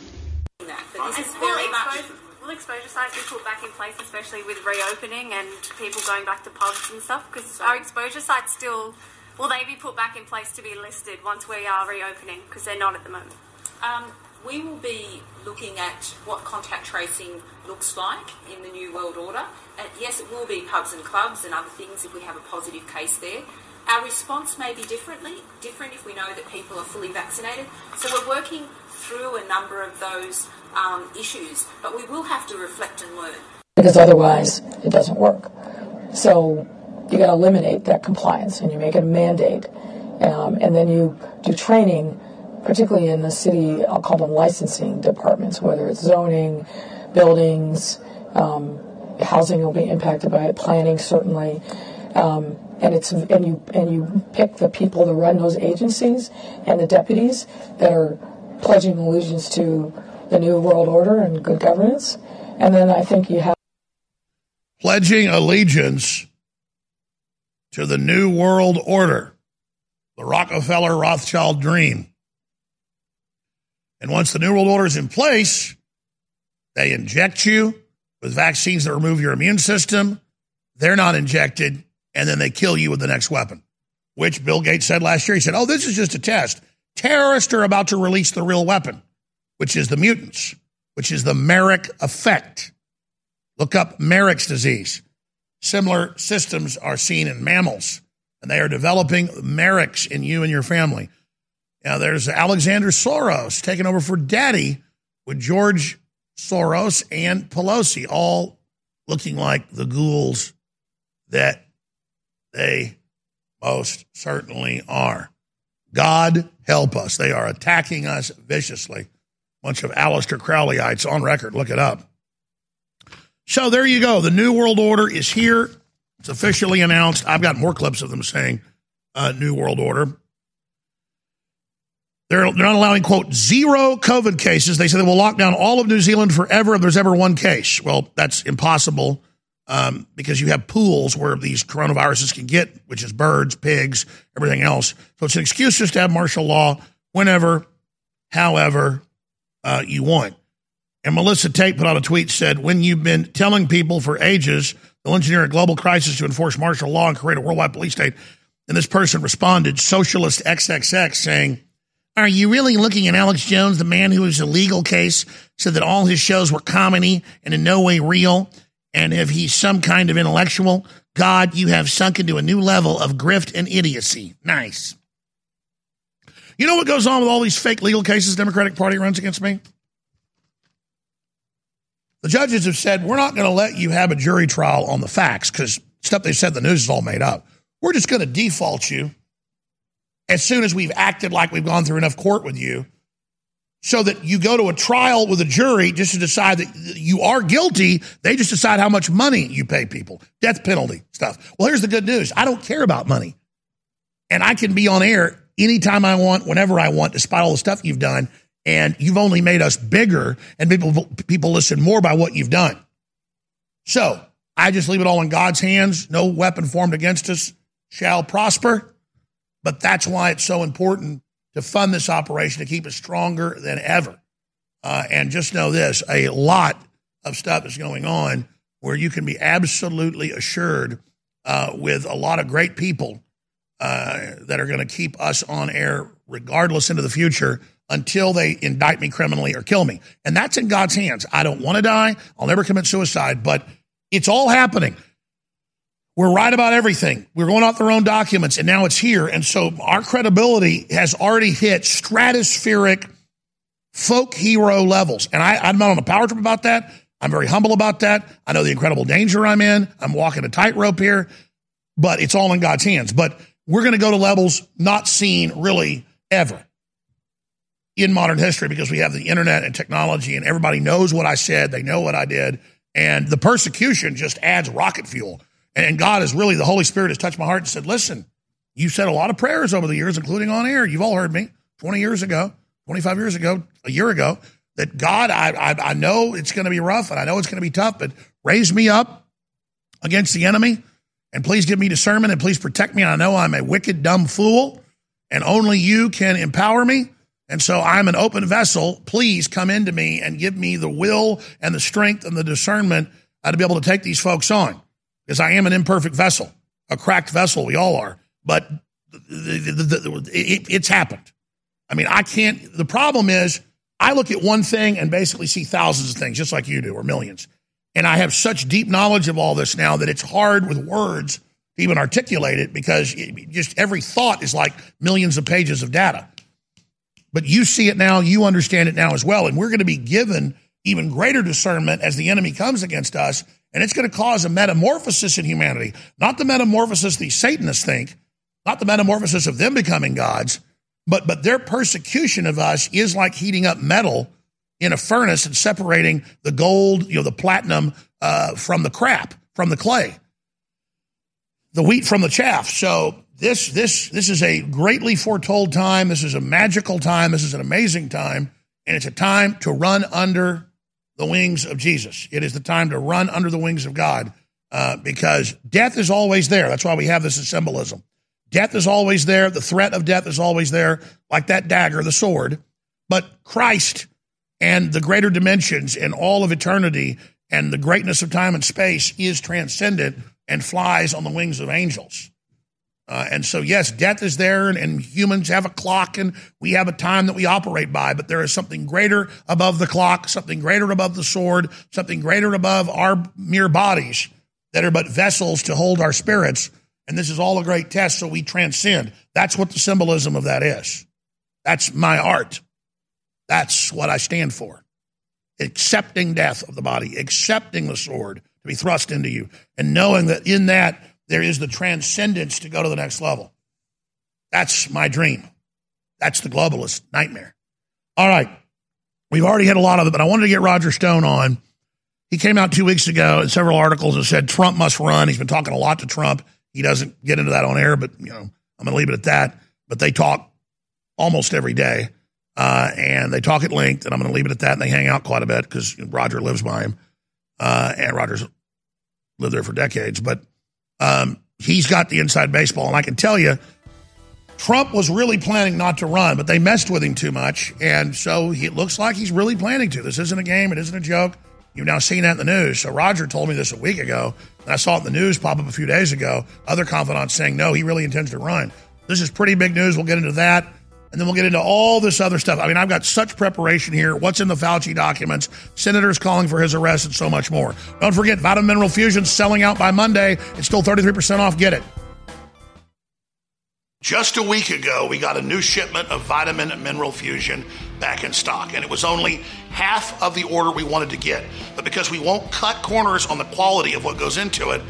Will exposure sites be put back in place, especially with reopening and people going back to pubs and stuff? Because our exposure sites still, will they be put back in place to be listed once we are reopening? Because they're not at the moment. Um, we will be looking at what contact tracing looks like in the New World Order. And yes, it will be pubs and clubs and other things if we have a positive case there. Our response may be differently, different if we know that people are fully vaccinated. So we're working through a number of those um, issues, but we will have to reflect and learn. Because otherwise, it doesn't work. So you got to eliminate that compliance, and you make it a mandate, um, and then you do training particularly in the city, I'll call them licensing departments, whether it's zoning, buildings, um, housing will be impacted by it, planning certainly. Um, and it's and you and you pick the people to run those agencies and the deputies that are pledging allegiance to the new world order and good governance. And then I think you have pledging allegiance to the new world order, the Rockefeller Rothschild dream. And once the New World Order is in place, they inject you with vaccines that remove your immune system. They're not injected, and then they kill you with the next weapon, which Bill Gates said last year. He said, Oh, this is just a test. Terrorists are about to release the real weapon, which is the mutants, which is the Marek effect. Look up Marek's disease. Similar systems are seen in mammals, and they are developing Marek's in you and your family. Now, there's Alexander Soros taking over for daddy with George Soros and Pelosi, all looking like the ghouls that they most certainly are. God help us. They are attacking us viciously. Bunch of Aleister Crowleyites on record. Look it up. So there you go. The New World Order is here. It's officially announced. I've got more clips of them saying uh, New World Order. They're, they're not allowing, quote, zero COVID cases. They say they will lock down all of New Zealand forever if there's ever one case. Well, that's impossible um, because you have pools where these coronaviruses can get, which is birds, pigs, everything else. So it's an excuse just to have martial law whenever, however uh, you want. And Melissa Tate put out a tweet said, when you've been telling people for ages they'll engineer a global crisis to enforce martial law and create a worldwide police state. And this person responded, Socialist XXX, saying, are you really looking at Alex Jones, the man who was a legal case, said that all his shows were comedy and in no way real? And if he's some kind of intellectual, God, you have sunk into a new level of grift and idiocy. Nice. You know what goes on with all these fake legal cases Democratic Party runs against me? The judges have said, we're not going to let you have a jury trial on the facts because stuff they said the news is all made up. We're just going to default you as soon as we've acted like we've gone through enough court with you so that you go to a trial with a jury just to decide that you are guilty. They just decide how much money you pay people, death penalty stuff. Well, here's the good news I don't care about money. And I can be on air anytime I want, whenever I want, despite all the stuff you've done. And you've only made us bigger, and people, people listen more by what you've done. So I just leave it all in God's hands. No weapon formed against us shall prosper. But that's why it's so important to fund this operation to keep it stronger than ever. Uh, and just know this a lot of stuff is going on where you can be absolutely assured uh, with a lot of great people uh, that are going to keep us on air regardless into the future until they indict me criminally or kill me. And that's in God's hands. I don't want to die. I'll never commit suicide, but it's all happening. We're right about everything. We're going off their own documents, and now it's here. And so our credibility has already hit stratospheric folk hero levels. And I, I'm not on a power trip about that. I'm very humble about that. I know the incredible danger I'm in. I'm walking a tightrope here, but it's all in God's hands. But we're going to go to levels not seen really ever in modern history because we have the internet and technology, and everybody knows what I said. They know what I did. And the persecution just adds rocket fuel. And God has really, the Holy Spirit has touched my heart and said, listen, you've said a lot of prayers over the years, including on air. You've all heard me 20 years ago, 25 years ago, a year ago, that God, I, I, I know it's going to be rough and I know it's going to be tough, but raise me up against the enemy and please give me discernment and please protect me. I know I'm a wicked, dumb fool and only you can empower me. And so I'm an open vessel. Please come into me and give me the will and the strength and the discernment uh, to be able to take these folks on because I am an imperfect vessel, a cracked vessel. We all are. But it's happened. I mean, I can't. The problem is, I look at one thing and basically see thousands of things, just like you do, or millions. And I have such deep knowledge of all this now that it's hard with words to even articulate it because it, just every thought is like millions of pages of data. But you see it now, you understand it now as well. And we're going to be given even greater discernment as the enemy comes against us and it's going to cause a metamorphosis in humanity. Not the metamorphosis these Satanists think, not the metamorphosis of them becoming gods, but, but their persecution of us is like heating up metal in a furnace and separating the gold, you know, the platinum uh, from the crap, from the clay, the wheat from the chaff. So this this this is a greatly foretold time. This is a magical time. This is an amazing time, and it's a time to run under the wings of Jesus. It is the time to run under the wings of God uh, because death is always there. That's why we have this symbolism. Death is always there. The threat of death is always there, like that dagger, the sword. But Christ and the greater dimensions and all of eternity and the greatness of time and space is transcendent and flies on the wings of angels. Uh, and so, yes, death is there, and, and, humans have a clock, and we have a time that we operate by. But there is something greater above the clock, something greater above the sword, something greater above our mere bodies that are but vessels to hold our spirits. And this is all a great test, so we transcend. That's what the symbolism of that is. That's my art. That's what I stand for. Accepting death of the body, accepting the sword to be thrust into you, and knowing that in that there is the transcendence to go to the next level. That's my dream. That's the globalist nightmare. All right. We've already had a lot of it, but I wanted to get Roger Stone on. He came out two weeks ago in several articles and said Trump must run. He's been talking a lot to Trump. He doesn't get into that on air, but you know, I'm going to leave it at that. But they talk almost every day, uh, and they talk at length, and I'm going to leave it at that. And they hang out quite a bit because Roger lives by him, uh, and Roger's lived there for decades. But um, he's got the inside baseball. And I can tell you, Trump was really planning not to run, but they messed with him too much. And so he, it looks like he's really planning to. This isn't a game, it isn't a joke. You've now seen that in the news. So Roger told me this a week ago, and I saw it in the news pop up a few days ago. Other confidants saying, no, he really intends to run. This is pretty big news. We'll get into that. And then we'll get into all this other stuff. I mean, I've got such preparation here. What's in the Fauci documents? Senators calling for his arrest and so much more. Don't forget, Vitamin Mineral Fusion selling out by Monday. It's still 33% off. Get it. Just a week ago, we got a new shipment of Vitamin Mineral Fusion back in stock, and it was only half of the order we wanted to get. But because we won't cut corners on the quality of what goes into it,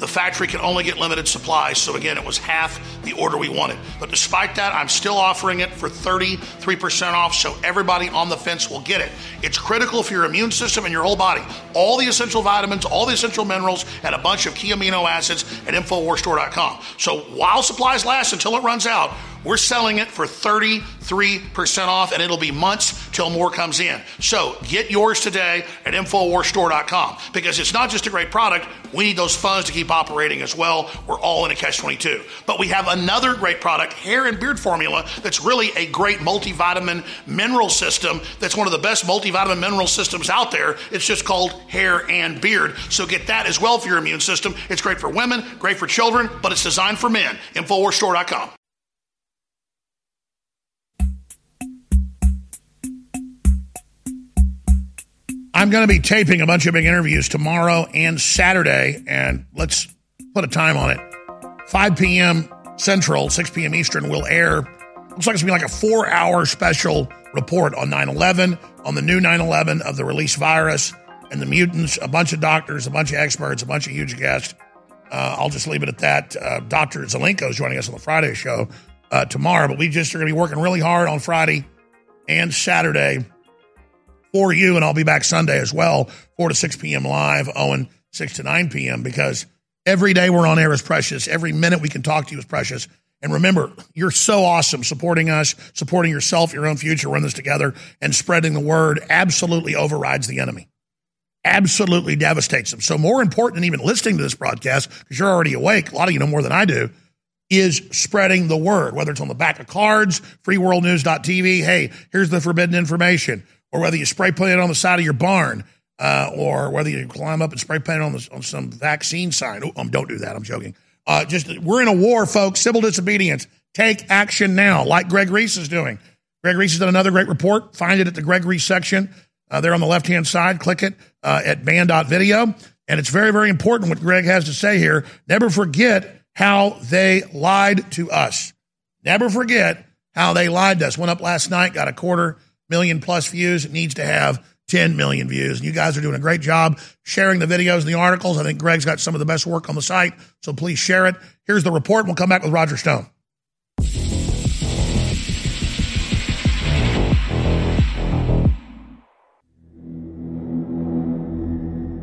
the factory can only get limited supplies. So again, it was half the order we wanted. But despite that, I'm still offering it for 33% off so everybody on the fence will get it. It's critical for your immune system and your whole body. All the essential vitamins, all the essential minerals, and a bunch of key amino acids at InfoWarsStore.com. So while supplies last until it runs out, we're selling it for 33% off, and it'll be months till more comes in. So get yours today at InfoWarsStore.com because it's not just a great product. We need those funds to keep operating as well. We're all in a catch 22. But we have another great product, hair and beard formula, that's really a great multivitamin mineral system that's one of the best multivitamin mineral systems out there. It's just called hair and beard. So get that as well for your immune system. It's great for women, great for children, but it's designed for men. InfoWarsStore.com. I'm going to be taping a bunch of big interviews tomorrow and Saturday, and let's put a time on it. 5 p.m. Central, 6 p.m. Eastern will air. Looks like it's going to be like a four hour special report on 9 11, on the new 9 11 of the release virus and the mutants, a bunch of doctors, a bunch of experts, a bunch of huge guests. Uh, I'll just leave it at that. Uh, Dr. Zelenko is joining us on the Friday show uh, tomorrow, but we just are going to be working really hard on Friday and Saturday for you, and I'll be back Sunday as well, 4 to 6 p.m. live, Owen, 6 to 9 p.m., because every day we're on air is precious. Every minute we can talk to you is precious. And remember, you're so awesome supporting us, supporting yourself, your own future. We're in this together, and spreading the word absolutely overrides the enemy. Absolutely devastates them. So, more important than even listening to this broadcast, because you're already awake, a lot of you know more than I do, is spreading the word, whether it's on the back of cards, freeworldnews.tv. Hey, here's the forbidden information or whether you spray paint it on the side of your barn, uh, or whether you climb up and spray paint it on, the, on some vaccine sign. Um, don't do that. I'm joking. Uh, just we're in a war, folks. Civil disobedience. Take action now, like Greg Reese is doing. Greg Reese has done another great report. Find it at the Greg Reese section uh, there on the left hand side. Click it uh, at Banned.Video. And it's very, very important what Greg has to say here. Never forget how they lied to us. Never forget how they lied to us. Went up last night, got a quarter million plus views. It needs to have 10 million views. And you guys are doing a great job sharing the videos and the articles. I think Greg's got some of the best work on the site, so please share it. Here's the report. We'll come back with Roger Stone.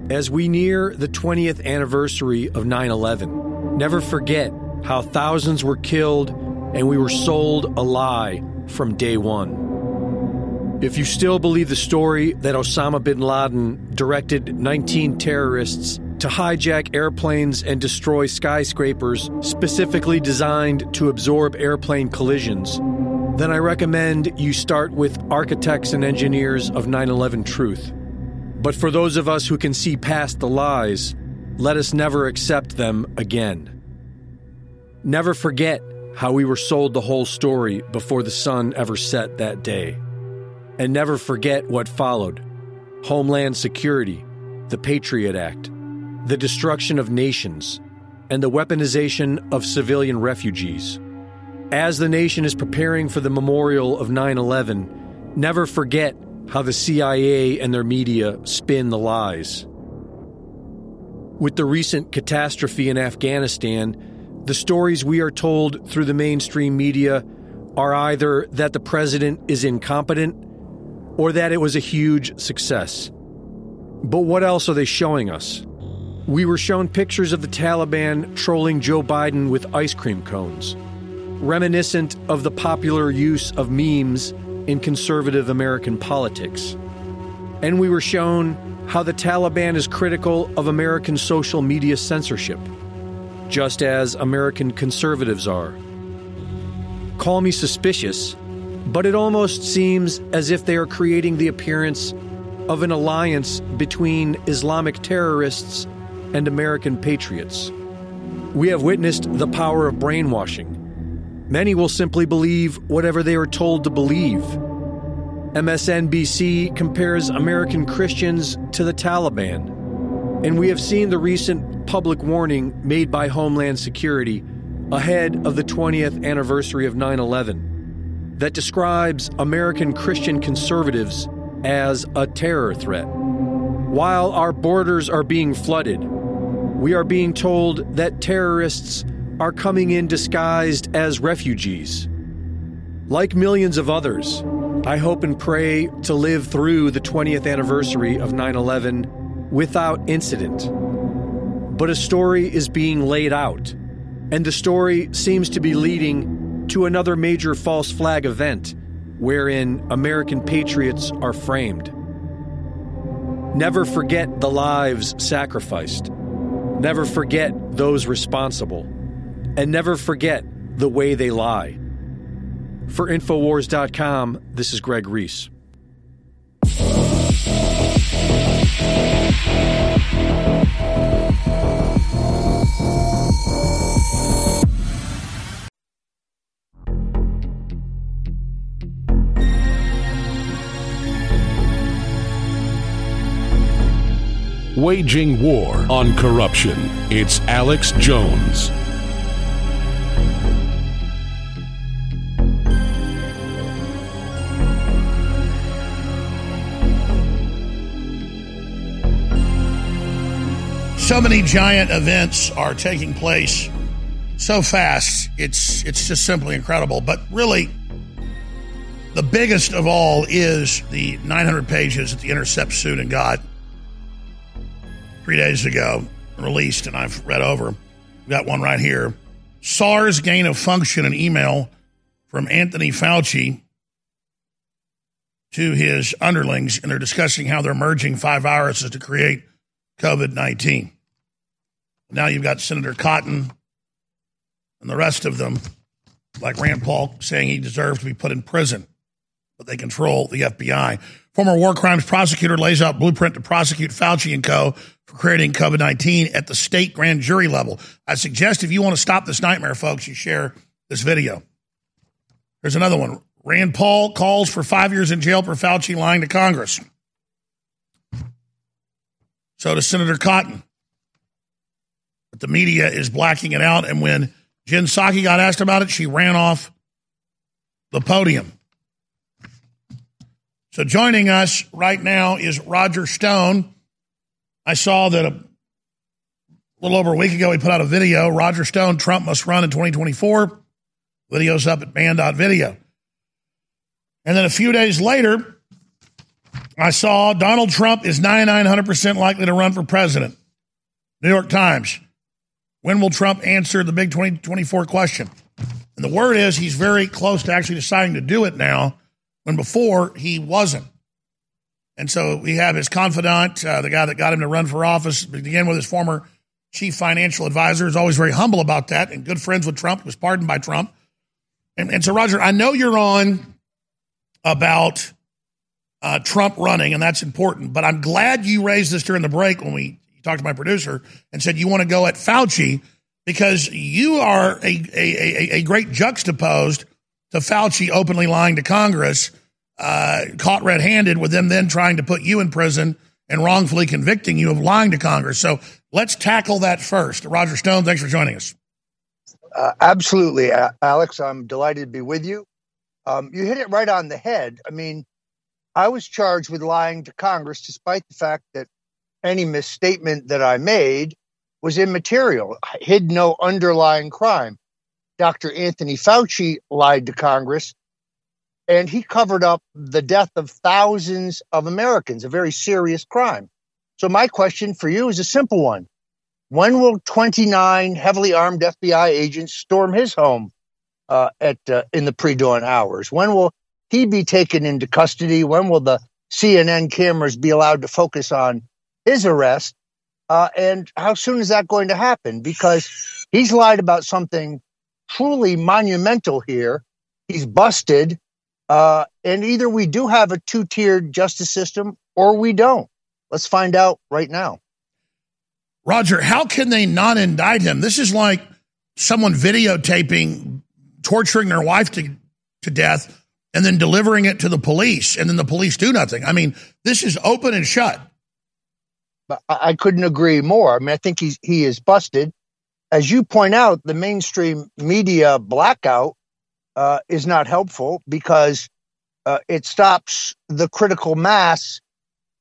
As we near the 20th anniversary of 9 11, never forget how thousands were killed and we were sold a lie from day one. If you still believe the story that Osama bin Laden directed 19 terrorists to hijack airplanes and destroy skyscrapers specifically designed to absorb airplane collisions, then I recommend you start with Architects and Engineers of 9 11 Truth. But for those of us who can see past the lies, let us never accept them again. Never forget how we were sold the whole story before the sun ever set that day. And never forget what followed Homeland Security, the Patriot Act, the destruction of nations, and the weaponization of civilian refugees. As the nation is preparing for the memorial of 9 11, never forget how the CIA and their media spin the lies. With the recent catastrophe in Afghanistan, the stories we are told through the mainstream media are either that the president is incompetent or that it was a huge success. But what else are they showing us? We were shown pictures of the Taliban trolling Joe Biden with ice cream cones, reminiscent of the popular use of memes in conservative American politics. And we were shown how the Taliban is critical of American social media censorship, just as American conservatives are. Call me suspicious, but it almost seems as if they are creating the appearance of an alliance between Islamic terrorists and American patriots. We have witnessed the power of brainwashing Many will simply believe whatever they are told to believe. MSNBC compares American Christians to the Taliban. And we have seen the recent public warning made by Homeland Security ahead of the 20th anniversary of 9 11 that describes American Christian conservatives as a terror threat. While our borders are being flooded, we are being told that terrorists are coming in disguised as refugees. Like millions of others, I hope and pray to live through the 20th anniversary of 9 11 without incident. But a story is being laid out, and the story seems to be leading to another major false flag event wherein American patriots are framed. Never forget the lives sacrificed. Never forget those responsible. And never forget the way they lie. For Infowars.com, this is Greg Reese. Waging war on corruption. It's Alex Jones. so many giant events are taking place so fast. It's it's just simply incredible. But really, the biggest of all is the 900 pages that the Intercept and got three days ago, released, and I've read over. We got one right here. SARS gain of function, an email from Anthony Fauci to his underlings, and they're discussing how they're merging five viruses to create COVID 19. Now you've got Senator Cotton and the rest of them, like Rand Paul, saying he deserves to be put in prison, but they control the FBI. Former war crimes prosecutor lays out blueprint to prosecute Fauci and co. for creating COVID 19 at the state grand jury level. I suggest if you want to stop this nightmare, folks, you share this video. There's another one. Rand Paul calls for five years in jail for Fauci lying to Congress. So does Senator Cotton. But the media is blacking it out. And when Jen Psaki got asked about it, she ran off the podium. So joining us right now is Roger Stone. I saw that a little over a week ago he put out a video. Roger Stone, Trump must run in 2024. Video's up at Banned.Video. And then a few days later, I saw Donald Trump is 9900% likely to run for president. New York Times. When will Trump answer the big 2024 question? And the word is he's very close to actually deciding to do it now, when before he wasn't. And so we have his confidant, uh, the guy that got him to run for office, began with his former chief financial advisor, is always very humble about that and good friends with Trump, was pardoned by Trump. And, and so, Roger, I know you're on about uh, Trump running, and that's important, but I'm glad you raised this during the break when we talked to my producer and said you want to go at Fauci because you are a, a, a, a great juxtaposed to Fauci openly lying to Congress, uh, caught red handed with them then trying to put you in prison and wrongfully convicting you of lying to Congress. So let's tackle that first. Roger Stone, thanks for joining us. Uh, absolutely, Alex. I'm delighted to be with you. Um, you hit it right on the head. I mean, I was charged with lying to Congress, despite the fact that any misstatement that I made was immaterial, I hid no underlying crime. Dr. Anthony Fauci lied to Congress and he covered up the death of thousands of Americans, a very serious crime. So, my question for you is a simple one When will 29 heavily armed FBI agents storm his home uh, at uh, in the pre dawn hours? When will he be taken into custody? When will the CNN cameras be allowed to focus on his arrest. Uh, and how soon is that going to happen? Because he's lied about something truly monumental here. He's busted. Uh, and either we do have a two tiered justice system or we don't. Let's find out right now. Roger, how can they not indict him? This is like someone videotaping torturing their wife to, to death and then delivering it to the police and then the police do nothing. I mean, this is open and shut. I I couldn't agree more. I mean, I think he's he is busted. As you point out, the mainstream media blackout uh, is not helpful because uh, it stops the critical mass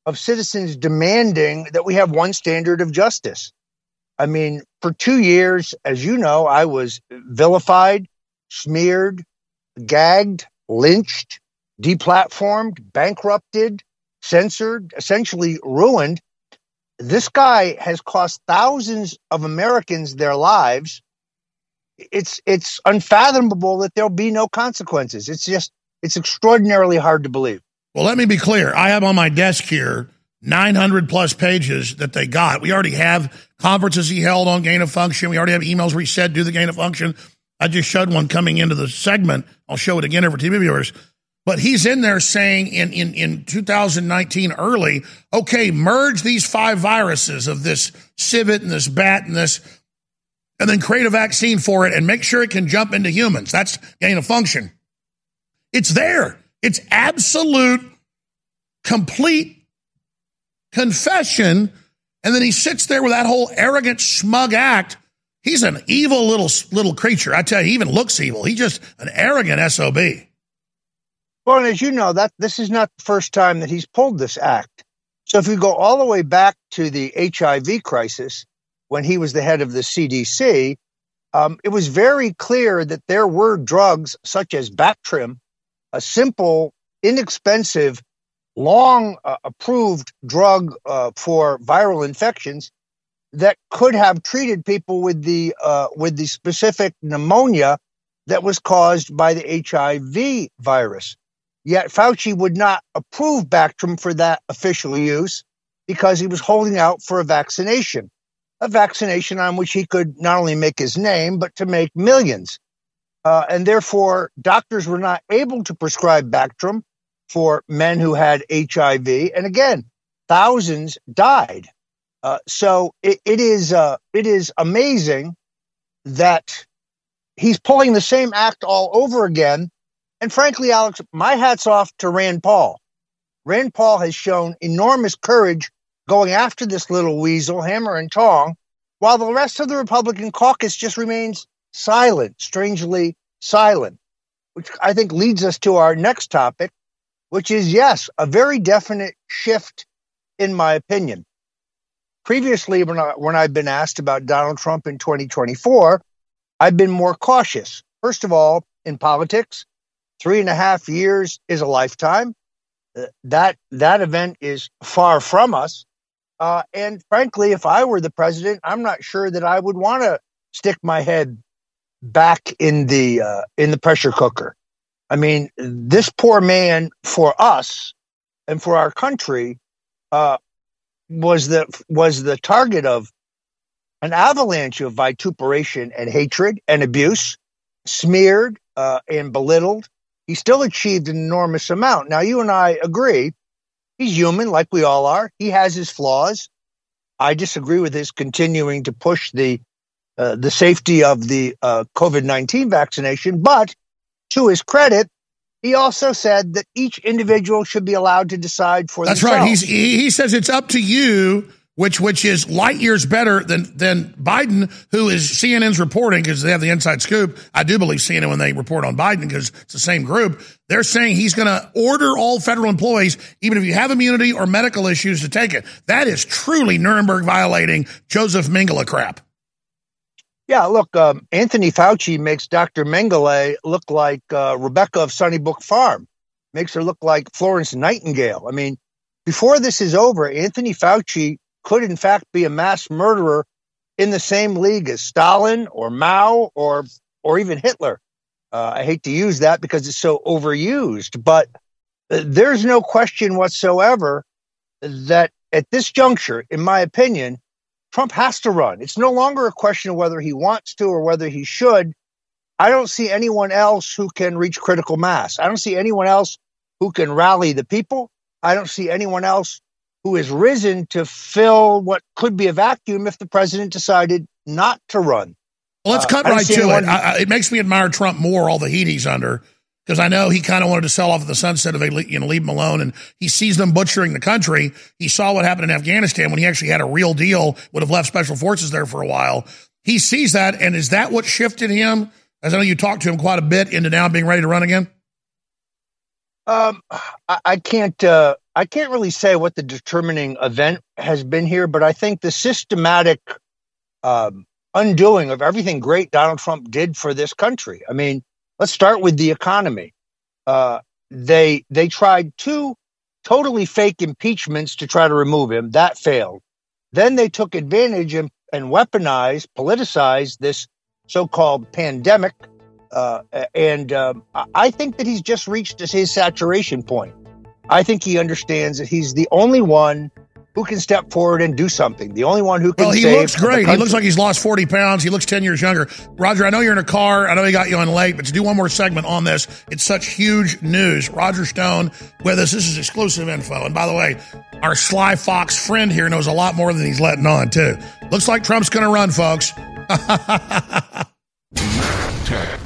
of citizens demanding that we have one standard of justice. I mean, for two years, as you know, I was vilified, smeared, gagged, lynched, deplatformed, bankrupted, censored, essentially ruined. This guy has cost thousands of Americans their lives. It's it's unfathomable that there'll be no consequences. It's just it's extraordinarily hard to believe. Well, let me be clear. I have on my desk here 900 plus pages that they got. We already have conferences he held on gain of function. We already have emails where he said do the gain of function. I just showed one coming into the segment. I'll show it again over TV viewers. But he's in there saying in, in, in 2019 early, okay, merge these five viruses of this civet and this bat and this, and then create a vaccine for it and make sure it can jump into humans. That's gain of function. It's there. It's absolute, complete confession. And then he sits there with that whole arrogant, smug act. He's an evil little little creature. I tell you, he even looks evil. He's just an arrogant SOB. Well, and as you know, that this is not the first time that he's pulled this act. So if you go all the way back to the HIV crisis, when he was the head of the CDC, um, it was very clear that there were drugs such as Bactrim, a simple, inexpensive, long uh, approved drug uh, for viral infections that could have treated people with the uh, with the specific pneumonia that was caused by the HIV virus. Yet Fauci would not approve Bactrim for that official use because he was holding out for a vaccination, a vaccination on which he could not only make his name but to make millions. Uh, and therefore, doctors were not able to prescribe Bactrim for men who had HIV. And again, thousands died. Uh, so it, it is uh, it is amazing that he's pulling the same act all over again. And frankly, Alex, my hat's off to Rand Paul. Rand Paul has shown enormous courage going after this little weasel, hammer and tong, while the rest of the Republican caucus just remains silent, strangely silent, which I think leads us to our next topic, which is yes, a very definite shift, in my opinion. Previously, when, I, when I've been asked about Donald Trump in 2024, I've been more cautious. First of all, in politics, three and a half years is a lifetime. Uh, that that event is far from us. Uh, and frankly, if I were the president, I'm not sure that I would want to stick my head back in the uh, in the pressure cooker. I mean, this poor man for us and for our country uh, was the was the target of an avalanche of vituperation and hatred and abuse, smeared uh, and belittled. He still achieved an enormous amount. Now, you and I agree. He's human, like we all are. He has his flaws. I disagree with his continuing to push the uh, the safety of the uh, COVID nineteen vaccination, but to his credit, he also said that each individual should be allowed to decide for That's themselves. right. He's, he, he says it's up to you, which which is light years better than than Biden, who is CNN's reporting because they have the inside scoop. I do believe CNN when they report on Biden because it's the same group. They're saying he's going to order all federal employees, even if you have immunity or medical issues, to take it. That is truly Nuremberg violating Joseph Mengele crap. Yeah, look, um, Anthony Fauci makes Dr. Mengele look like uh, Rebecca of Sunnybrook Farm, makes her look like Florence Nightingale. I mean, before this is over, Anthony Fauci could, in fact, be a mass murderer in the same league as Stalin or Mao or or even Hitler. Uh, I hate to use that because it's so overused, but uh, there's no question whatsoever that at this juncture, in my opinion, Trump has to run. It's no longer a question of whether he wants to or whether he should. I don't see anyone else who can reach critical mass. I don't see anyone else who can rally the people. I don't see anyone else who has risen to fill what could be a vacuum if the president decided not to run. Well, let's Uh, cut don't right to it. I, it makes me admire Trump more, all the heat he's under, because I know he kind of wanted to sell off at the sunset of le- you know leave him alone, and he sees them butchering the country. He saw what happened in Afghanistan when he actually had a real deal, would have left special forces there for a while. He sees that, and is that what shifted him? As I know you talked to him quite a bit into now being ready to run again. Um, I, I can't. Uh, I can't really say what the determining event has been here, but I think the systematic um, undoing of everything great Donald Trump did for this country. I mean, let's start with the economy. Uh, they they tried two totally fake impeachments to try to remove him. That failed. Then they took advantage and, and weaponized, politicized this so-called pandemic. Uh, and um, I- think that he's just reached his saturation point. I think he understands that he's the only one who can step forward and do something. The only one who can. Well, he save looks great. He looks like he's lost 40 pounds. He looks 10 years younger. Roger, I know you're in a car. I know he got you on late, but to do one more segment on this, it's such huge news. Roger Stone with us. This is exclusive info. And by the way, our Sly Fox friend here knows a lot more than he's letting on, too. Looks like Trump's going to run, folks.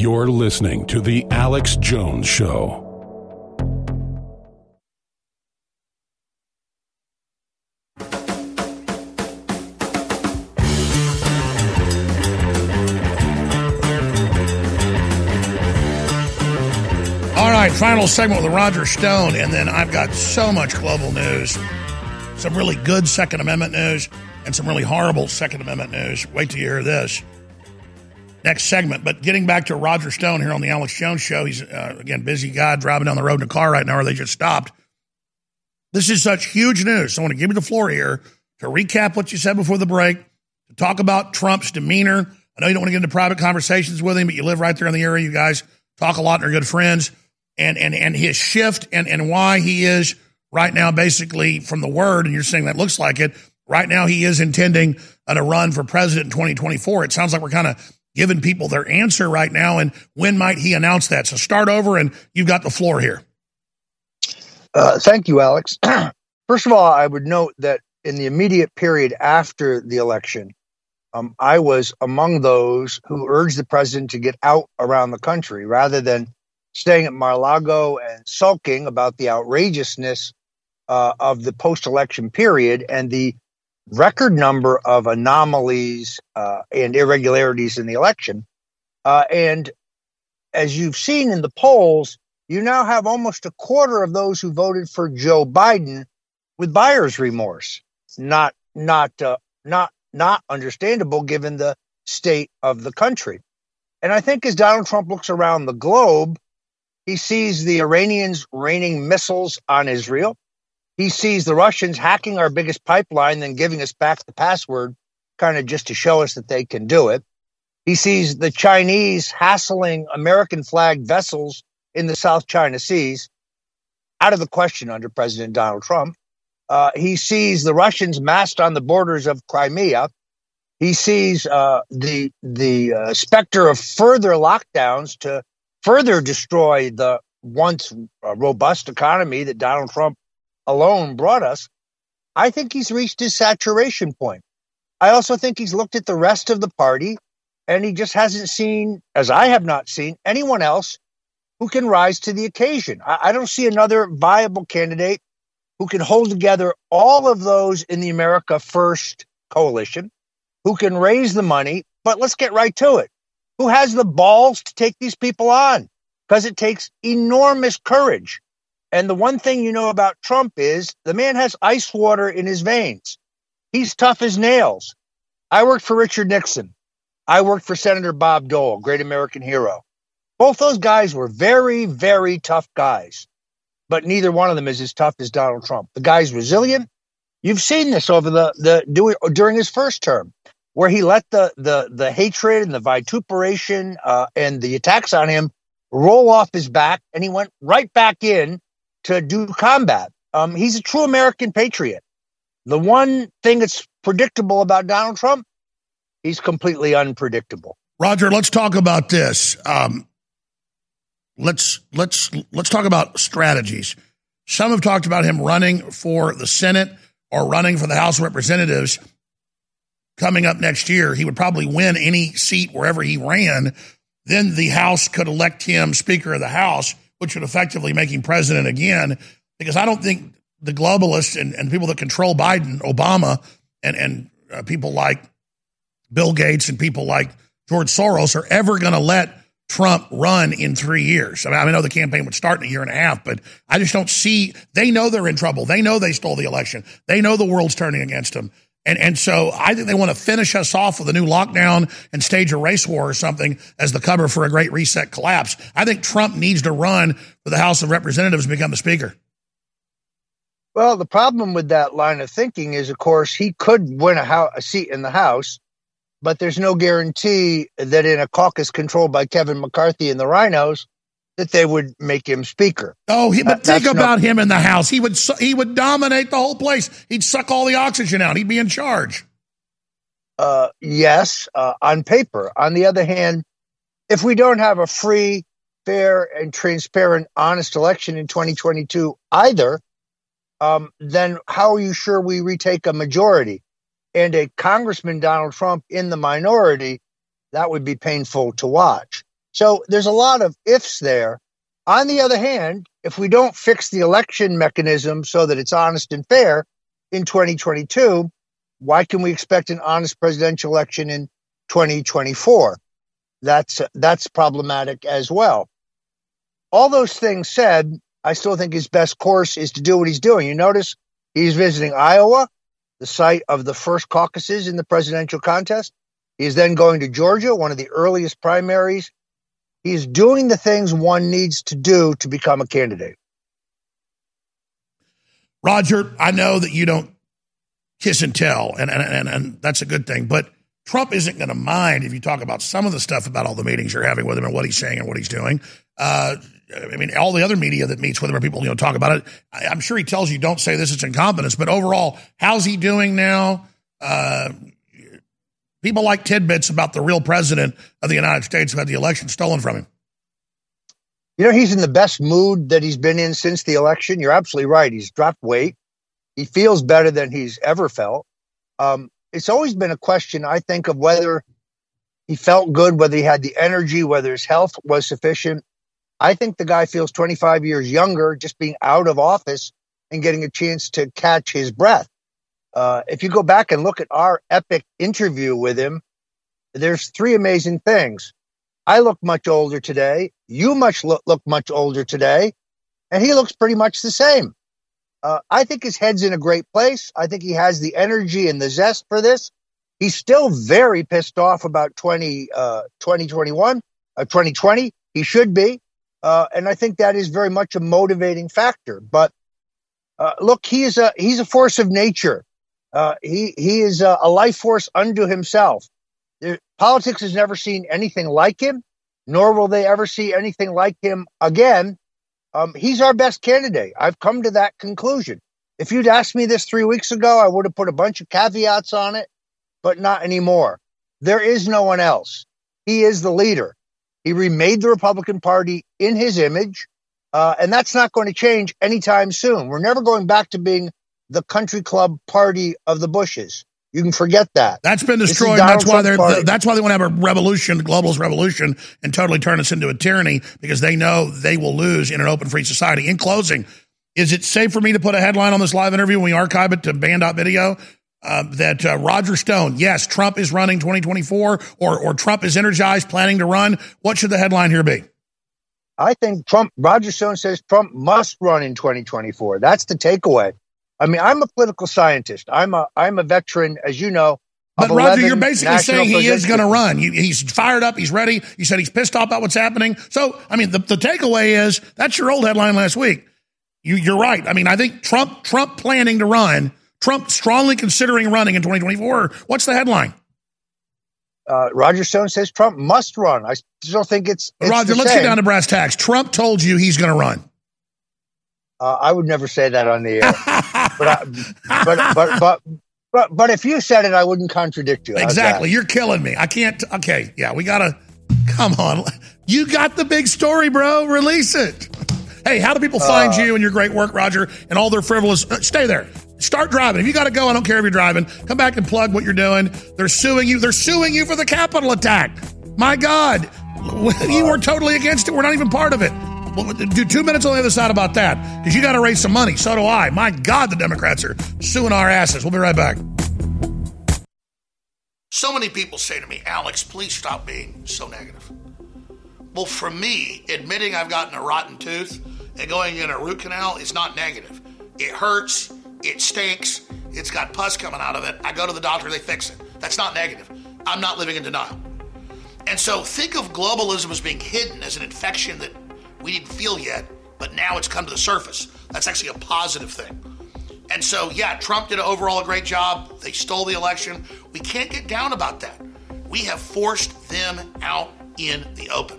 You're listening to The Alex Jones Show. All right, final segment with Roger Stone, and then I've got so much global news, some really good Second Amendment news, and some really horrible Second Amendment news. Wait till you hear this. Next segment, but getting back to Roger Stone here on the Alex Jones Show, he's uh, again busy guy driving down the road in a car right now, or they just stopped. This is such huge news. So I want to give you the floor here to recap what you said before the break, to talk about Trump's demeanor. I know you don't want to get into private conversations with him, but you live right there in the area. You guys talk a lot and are good friends. And and and his shift and, and why he is right now basically from the word, and you're saying that looks like it. Right now he is intending uh, to run for president in 2024. It sounds like we're kind of giving people their answer right now. And when might he announce that? So start over and you've got the floor here. Uh, thank you, Alex. First of all, I would note that in the immediate period after the election, um, I was among those who urged the president to get out around the country rather than staying at Mar-a-Lago and sulking about the outrageousness uh, of the post-election period and the record number of anomalies uh, and irregularities in the election. Uh, and as you've seen in the polls, you now have almost a quarter of those who voted for Joe Biden with buyer's remorse. Not, not, uh, not, not understandable given the state of the country. And I think as Donald Trump looks around the globe, he sees the Iranians raining missiles on Israel. He sees the Russians hacking our biggest pipeline, then giving us back the password, kind of just to show us that they can do it. He sees the Chinese hassling American flagged vessels in the South China Seas, out of the question under President Donald Trump. Uh, he sees the Russians massed on the borders of Crimea. He sees uh, the the uh, specter of further lockdowns to further destroy the once uh, robust economy that Donald Trump alone brought us. I think he's reached his saturation point. I also think he's looked at the rest of the party and he just hasn't seen, as I have not seen, anyone else who can rise to the occasion. I, I don't see another viable candidate who can hold together all of those in the America First coalition, who can raise the money. But let's get right to it. Who has the balls to take these people on? Because it takes enormous courage. And the one thing you know about Trump is the man has ice water in his veins. He's tough as nails. I worked for Richard Nixon. I worked for Senator Bob Dole, great American hero. Both those guys were very, very tough guys, but neither one of them is as tough as Donald Trump. The guy's resilient. You've seen this over the, the during his first term, where he let the the the hatred and the vituperation uh, and the attacks on him roll off his back, and he went right back in to do combat. Um, he's a true American patriot. The one thing that's predictable about Donald Trump, he's completely unpredictable. Roger, let's talk about this. Um, let's let's let's talk about strategies. Some have talked about him running for the Senate or running for the House of Representatives coming up next year. He would probably win any seat wherever he ran. Then the House could elect him Speaker of the House, which would effectively make him president again. Because I don't think the globalists and, and people that control Biden, Obama, and and uh, people like Bill Gates and people like George Soros are ever going to let Trump run in three years. I, mean, I know the campaign would start in a year and a half, but I just don't see. They know they're in trouble. They know they stole the election. They know the world's turning against them. And, and so I think they want to finish us off with a new lockdown and stage a race war or something as the cover for a great reset collapse. I think Trump needs to run for the House of Representatives and become the Speaker. Well, the problem with that line of thinking is, of course, he could win a, a seat in the House but there's no guarantee that in a caucus controlled by Kevin McCarthy and the RINOs that they would make him speaker. Oh, he, but think about him in the House. He would he would dominate the whole place. He'd suck all the oxygen out. He'd be in charge. Uh, yes, uh, on paper. On the other hand, if we don't have a free, fair, and transparent, honest election in 2022 either, um, then how are you sure we retake a majority? and a Congressman Donald Trump in the minority, that would be painful to watch. So there's a lot of ifs there. On the other hand, if we don't fix the election mechanism so that it's honest and fair in 2022, why can we expect an honest presidential election in 2024? That's that's problematic as well. All those things said, I still think his best course is to do what he's doing. You notice he's visiting Iowa, the site of the first caucuses in the presidential contest. He is then going to Georgia, one of the earliest primaries. He's doing the things one needs to do to become a candidate. Roger, I know that you don't kiss and tell, and, and, and, and that's a good thing, but Trump isn't going to mind if you talk about some of the stuff about all the meetings you're having with him and what he's saying and what he's doing. Uh, I mean, all the other media that meets with him or people, you know, talk about it. I, am sure he tells you, don't say this, it's incompetence. But overall, how's he doing now? Uh, people like tidbits about the real president of the United States who had the election stolen from him. You know, he's in the best mood that he's been in since the election. You're absolutely right. He's dropped weight. He feels better than he's ever felt. Um, it's always been a question, I think, of whether he felt good, whether he had the energy, whether his health was sufficient. I think the guy feels 25 years younger just being out of office and getting a chance to catch his breath. Uh, if you go back and look at our epic interview with him, there's three amazing things. I look much older today. You much look, look much older today, and he looks pretty much the same. Uh, I think his head's in a great place. I think he has the energy and the zest for this. He's still very pissed off about 20, uh, 2021, uh, 2020. He should be. Uh, and I think that is very much a motivating factor. But uh, look, he is a he's a force of nature. Uh, he he is a, a life force unto himself. Politics has never seen anything like him, nor will they ever see anything like him again. Um, he's our best candidate. I've come to that conclusion. If you'd asked me this three weeks ago, I would have put a bunch of caveats on it, but not anymore. There is no one else. He is the leader. He remade the Republican Party in his image, uh, and that's not going to change anytime soon. We're never going back to being the country club party of the Bushes. You can forget that. That's been destroyed. That's why they're. party. That's why they want to have a revolution, globalist revolution, and totally turn us into a tyranny because they know they will lose in an open, free society. In closing, is it safe for me to put a headline on this live interview when we archive it to Banned.Video? Uh, that uh, Roger Stone, yes, Trump is running 2024, or or Trump is energized, planning to run. What should the headline here be? I think Trump, Roger Stone says Trump must run in 2024. That's the takeaway. I mean, I'm a political scientist. I'm a, I'm a veteran, as you know. But Roger, you're basically saying he is going to run. He's fired up. He's ready. You said he's pissed off about what's happening. So, I mean, the, the takeaway is that's your old headline last week. You, you're right. I mean, I think Trump, Trump planning to run, Trump strongly considering running in 2024. What's the headline? Uh, Roger Stone says Trump must run. I still think it's, it's Roger, let's same. get down to brass tacks. Trump told you he's going to run. Uh, I would never say that on the air. but, I, but, but, but, but, but if you said it, I wouldn't contradict you. Exactly. You're killing me. I can't. Okay. Yeah, we got to. Come on. You got the big story, bro. Release it. Hey, how do people find Uh, you and your great work, Roger, and all their frivolous? uh, Stay there. Start driving. If you got to go, I don't care if you're driving. Come back and plug what you're doing. They're suing you. They're suing you for the capital attack. My God. You were totally against it. We're not even part of it. Do two minutes on the other side about that because you got to raise some money. So do I. My God, the Democrats are suing our asses. We'll be right back. So many people say to me, Alex, please stop being so negative. Well, for me, admitting I've gotten a rotten tooth and going in a root canal is not negative. It hurts, it stinks, it's got pus coming out of it. I go to the doctor, they fix it. That's not negative. I'm not living in denial. And so think of globalism as being hidden as an infection that we didn't feel yet, but now it's come to the surface. That's actually a positive thing. And so, yeah, Trump did overall a great job. They stole the election. We can't get down about that. We have forced them out in the open.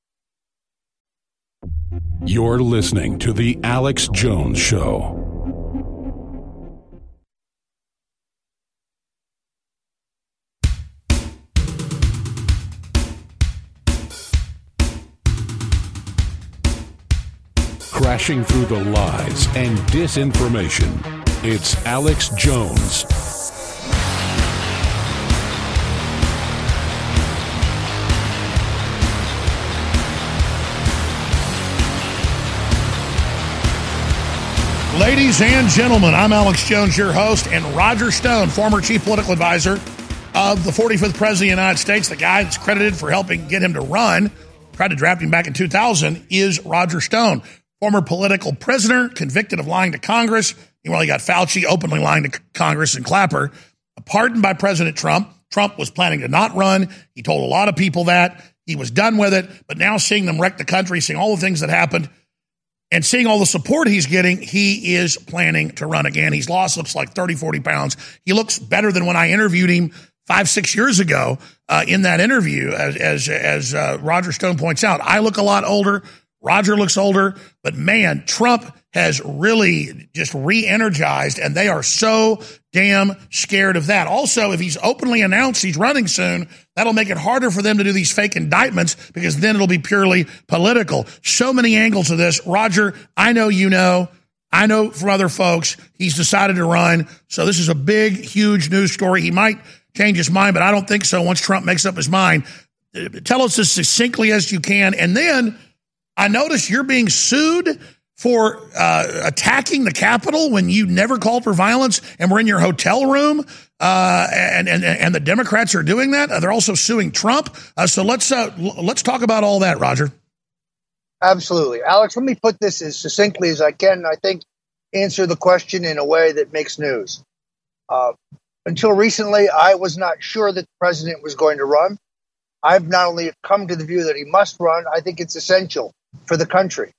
You're listening to The Alex Jones Show. Crashing through the lies and disinformation. It's Alex Jones. Ladies and gentlemen, I'm Alex Jones, your host, and Roger Stone, former chief political advisor of the 45th President of the United States, the guy that's credited for helping get him to run, tried to draft him back in 2000, is Roger Stone, former political prisoner, convicted of lying to Congress. Meanwhile, you got Fauci openly lying to Congress and Clapper, pardoned by President Trump. Trump was planning to not run. He told a lot of people that. He was done with it, but now seeing them wreck the country, seeing all the things that happened, and seeing all the support he's getting, he is planning to run again. He's lost, looks like 30, 40 pounds. He looks better than when I interviewed him five, six years ago uh, in that interview, as, as, as uh, Roger Stone points out. I look a lot older. Roger looks older, but man, Trump has really just re energized, and they are so damn scared of that. Also, if he's openly announced he's running soon, that'll make it harder for them to do these fake indictments because then it'll be purely political. So many angles of this. Roger, I know you know. I know from other folks he's decided to run. So this is a big, huge news story. He might change his mind, but I don't think so once Trump makes up his mind. Tell us as succinctly as you can. And then I notice you're being sued for uh, attacking the Capitol when you never called for violence and we're in your hotel room. Uh, and, and and the Democrats are doing that. Uh, they're also suing Trump. Uh, so let's uh, let's talk about all that, Roger. Absolutely. Alex, let me put this as succinctly as I can. I think answer the question in a way that makes news. Uh, until recently, I was not sure that the president was going to run. I've not only come to the view that he must run, I think it's essential for the country.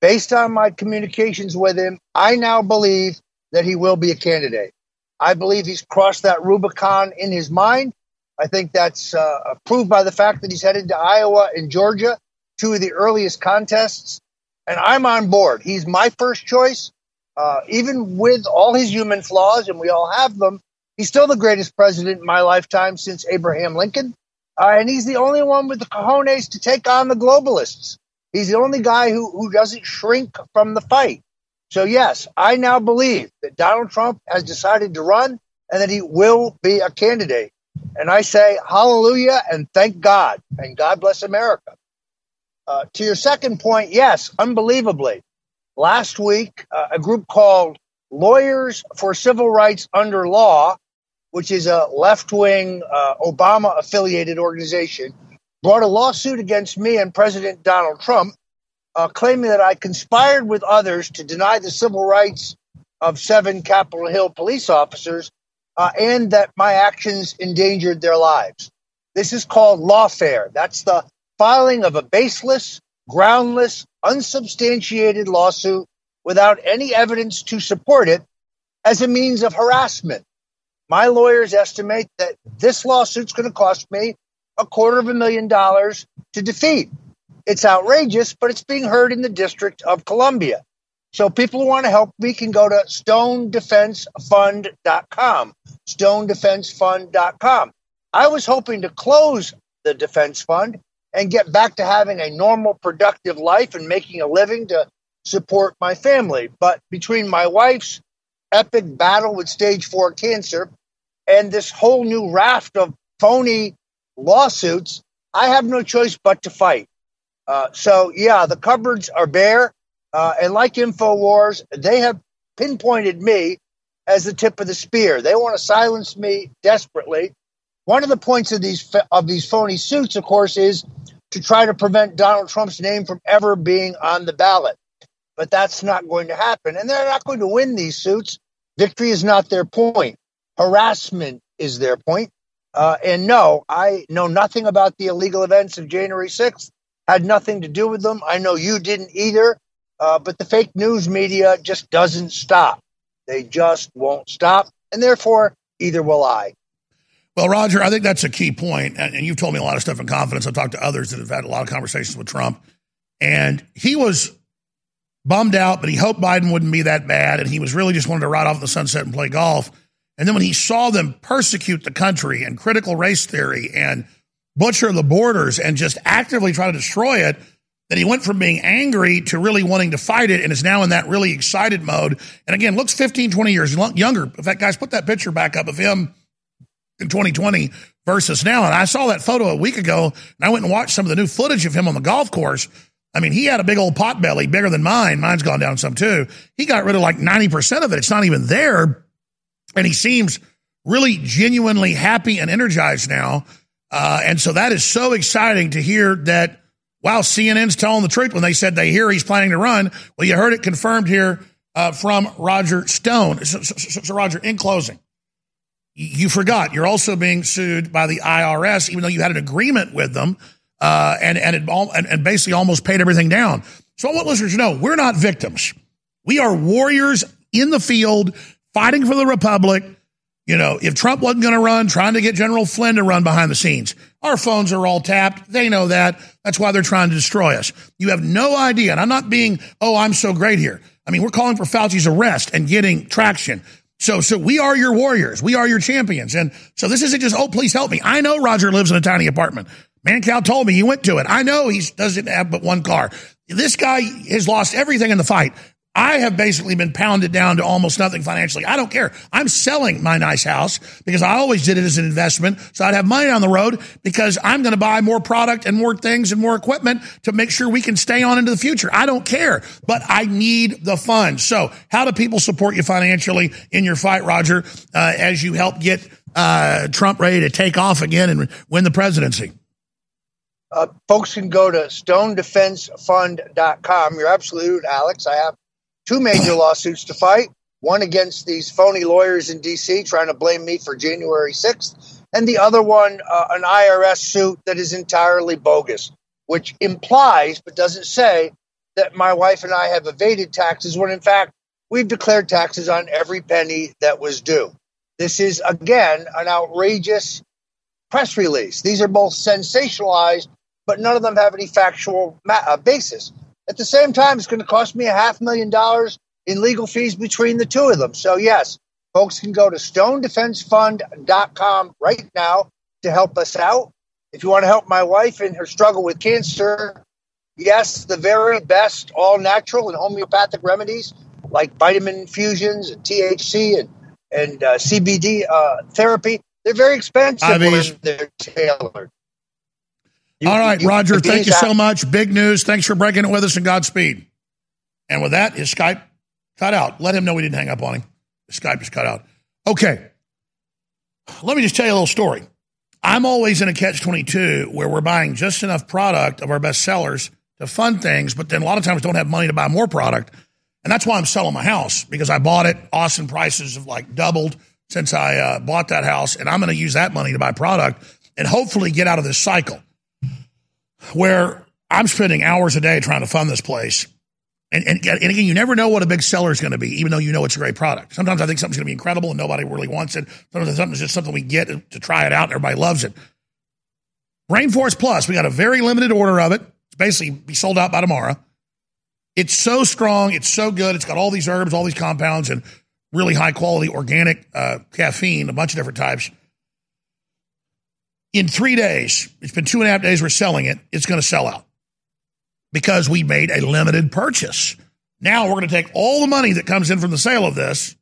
Based on my communications with him, I now believe that he will be a candidate. I believe he's crossed that Rubicon in his mind. I think that's uh, proved by the fact that he's headed to Iowa and Georgia, two of the earliest contests. And I'm on board. He's my first choice. Uh, even with all his human flaws, and we all have them, he's still the greatest president in my lifetime since Abraham Lincoln. Uh, and he's the only one with the cojones to take on the globalists. He's the only guy who, who doesn't shrink from the fight. So, yes, I now believe that Donald Trump has decided to run and that he will be a candidate. And I say hallelujah and thank God and God bless America. Uh, to your second point, yes, unbelievably. Last week, uh, a group called Lawyers for Civil Rights Under Law, which is a left wing uh, Obama affiliated organization, brought a lawsuit against me and President Donald Trump, uh, claiming that I conspired with others to deny the civil rights of seven Capitol Hill police officers uh, and that my actions endangered their lives. This is called lawfare. That's the filing of a baseless, groundless, unsubstantiated lawsuit without any evidence to support it as a means of harassment. My lawyers estimate that this lawsuit's going to cost me a quarter of a million dollars to defeat. It's outrageous, but it's being heard in the District of Columbia. So people who want to help me can go to stonedefensefund.com. Stonedefensefund.com. I was hoping to close the defense fund and get back to having a normal, productive life and making a living to support my family. But between my wife's epic battle with stage four cancer and this whole new raft of phony lawsuits, I have no choice but to fight. Uh, so, yeah, the cupboards are bare. Uh, and like InfoWars, they have pinpointed me as the tip of the spear. They want to silence me desperately. One of the points of these of these phony suits, of course, is to try to prevent Donald Trump's name from ever being on the ballot. But that's not going to happen, and they're not going to win these suits. Victory is not their point. Harassment is their point. Uh, and no, I know nothing about the illegal events of January 6th. Had nothing to do with them. I know you didn't either. Uh, but the fake news media just doesn't stop. They just won't stop. And therefore, either will I. Well, Roger, I think that's a key point, and you've told me a lot of stuff in confidence. I've talked to others that have had a lot of conversations with Trump, and he was bummed out, but he hoped Biden wouldn't be that bad, and he was really just wanted to ride off the sunset and play golf. And then when he saw them persecute the country and critical race theory and butcher the borders and just actively try to destroy it, that he went from being angry to really wanting to fight it and is now in that really excited mode. And again, looks 15, 20 years younger. In fact, guys, put that picture back up of him in 2020 versus now. And I saw that photo a week ago and I went and watched some of the new footage of him on the golf course. I mean, he had a big old pot belly, bigger than mine. Mine's gone down some too. He got rid of like 90% of it. It's not even there. And he seems really genuinely happy and energized now. Uh, and so that is so exciting to hear that, wow, CNN's telling the truth when they said they hear he's planning to run. Well, you heard it confirmed here uh, from Roger Stone. So, so, so, Roger, in closing, you forgot you're also being sued by the IRS, even though you had an agreement with them, uh, and and, it, all, and and basically almost paid everything down. So I want listeners to know we're not victims. We are warriors in the field fighting for the republic. You know, if Trump wasn't going to run, trying to get General Flynn to run behind the scenes. Our phones are all tapped. They know that. That's why they're trying to destroy us. You have no idea. And I'm not being, oh, I'm so great here. I mean, we're calling for Fauci's arrest and getting traction. So, so we are your warriors. We are your champions. And so this isn't just, oh, please help me. I know Roger lives in a tiny apartment. Mancow told me he went to it. I know he doesn't have but one car. This guy has lost everything in the fight. I have basically been pounded down to almost nothing financially. I don't care. I'm selling my nice house because I always did it as an investment. So I'd have money on the road because I'm going to buy more product and more things and more equipment to make sure we can stay on into the future. I don't care, but I need the funds. So how do people support you financially in your fight, Roger, uh, as you help get uh, Trump ready to take off again and win the presidency? Uh, folks can go to stonedefensefund.com. You're absolute, Alex. I have two major lawsuits to fight one against these phony lawyers in D.C. trying to blame me for January 6th, and the other one, uh, an IRS suit that is entirely bogus, which implies but doesn't say that my wife and I have evaded taxes when in fact we've declared taxes on every penny that was due. This is, again, an outrageous press release. These are both sensationalized, but none of them have any factual ma- uh, basis. At the same time, it's going to cost me a half million dollars in legal fees between the two of them. So, yes, folks can go to stonedefensefund.com right now to help us out. If you want to help my wife in her struggle with cancer, yes, the very best all natural and homeopathic remedies like vitamin infusions and THC and, and uh, CBD uh, therapy, they're very expensive IVs. when they're tailored. All right, you- Roger, you thank you so much. Big news. Thanks for breaking it with us and Godspeed. And with that, his Skype cut out. Let him know we didn't hang up on him. His Skype is cut out. Okay. Let me just tell you a little story. I'm always in a catch 22 where we're buying just enough product of our best sellers to fund things, but then a lot of times don't have money to buy more product. And that's why I'm selling my house because I bought it. Austin prices have like doubled since I uh, bought that house. And I'm going to use that money to buy product and hopefully get out of this cycle where I'm spending hours a day trying to fund this place. And, and, and again, you never know what a big seller is going to be, even though you know it's a great product. Sometimes I think something's going to be incredible and nobody really wants it. Sometimes something's just something we get to, try it out and everybody loves it. Rainforest Plus, we got a very limited order of it. It's basically be sold out by tomorrow. It's so strong. It's so good. It's got all these herbs, all these compounds, and really high quality organic uh, caffeine, a bunch of different types. In three days, it's been two and a half days we're selling it, it's going to sell out because we made a limited purchase. Now we're going to take all the money that comes in from the sale of this,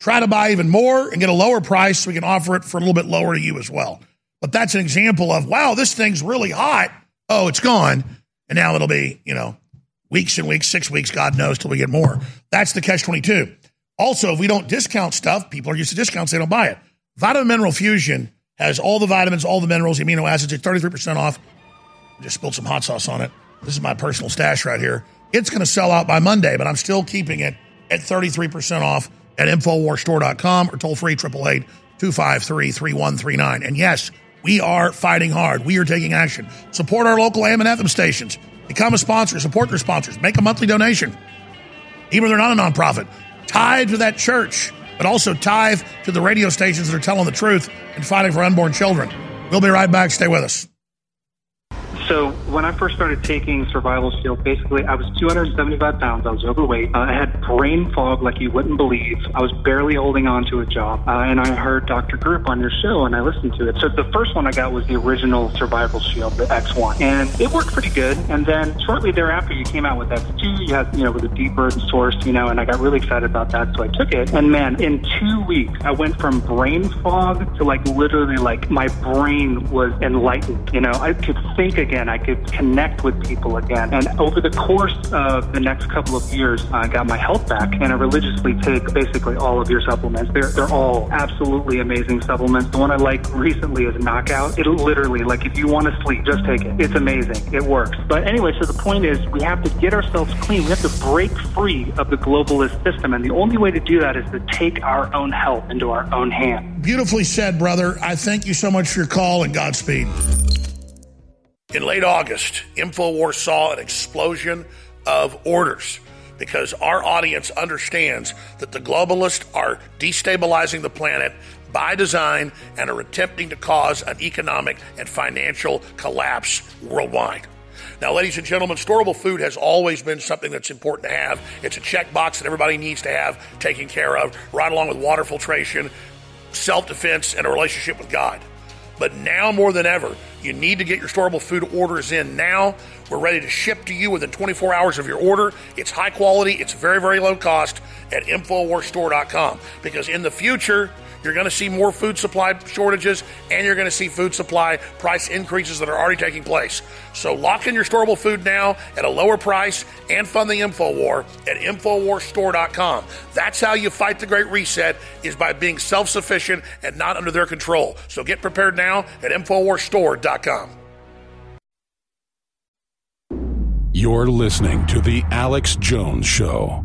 try to buy even more and get a lower price so we can offer it for a little bit lower to you as well. But that's an example of, wow, this thing's really hot. Oh, it's gone. And now it'll be, you know, weeks and weeks, six weeks, God knows, till we get more. That's the catch 22. Also, if we don't discount stuff, people are used to discounts, they don't buy it. Vitamin Mineral Fusion has all the vitamins, all the minerals, amino acids, it's 33% off. Just spilled some hot sauce on it. This is my personal stash right here. It's going to sell out by Monday, but I'm still keeping it at 33% off at InfoWarsStore.com or toll free 888 253 3139. And yes, we are fighting hard. We are taking action. Support our local AM and FM stations. Become a sponsor. Support their sponsors. Make a monthly donation. Even if they're not a nonprofit. Tied to that church, but also tithe to the radio stations that are telling the truth and fighting for unborn children. We'll be right back. Stay with us. So when I first started taking Survival Shield, basically I was 275 pounds. I was overweight. Uh, I had brain fog like you wouldn't believe. I was barely holding on to a job. Uh, and I heard Dr. Group on your show and I listened to it. So the first one I got was the original Survival Shield, the X1. And it worked pretty good. And then shortly thereafter you came out with X2. You had, you know, with a deeper source, you know, and I got really excited about that. So I took it. And man, in two weeks, I went from brain fog to like literally like my brain was enlightened. You know, I could think again. I could connect with people again. And over the course of the next couple of years, I got my health back and I religiously take basically all of your supplements. They're, they're all absolutely amazing supplements. The one I like recently is Knockout. It literally, like if you want to sleep, just take it. It's amazing. It works. But anyway, so the point is we have to get ourselves clean. We have to break free of the globalist system. And the only way to do that is to take our own health into our own hands. Beautifully said, brother. I thank you so much for your call and Godspeed. In late August, InfoWars saw an explosion of orders because our audience understands that the globalists are destabilizing the planet by design and are attempting to cause an economic and financial collapse worldwide. Now, ladies and gentlemen, storable food has always been something that's important to have. It's a checkbox that everybody needs to have taken care of, right along with water filtration, self defense, and a relationship with God. But now more than ever, you need to get your storable food orders in now. We're ready to ship to you within 24 hours of your order. It's high quality, it's very, very low cost at InfoWarsStore.com because in the future, you're going to see more food supply shortages and you're going to see food supply price increases that are already taking place. So lock in your storable food now at a lower price and fund the InfoWar at InfoWarsStore.com. That's how you fight the Great Reset is by being self-sufficient and not under their control. So get prepared now at InfoWarsStore.com. You're listening to The Alex Jones Show.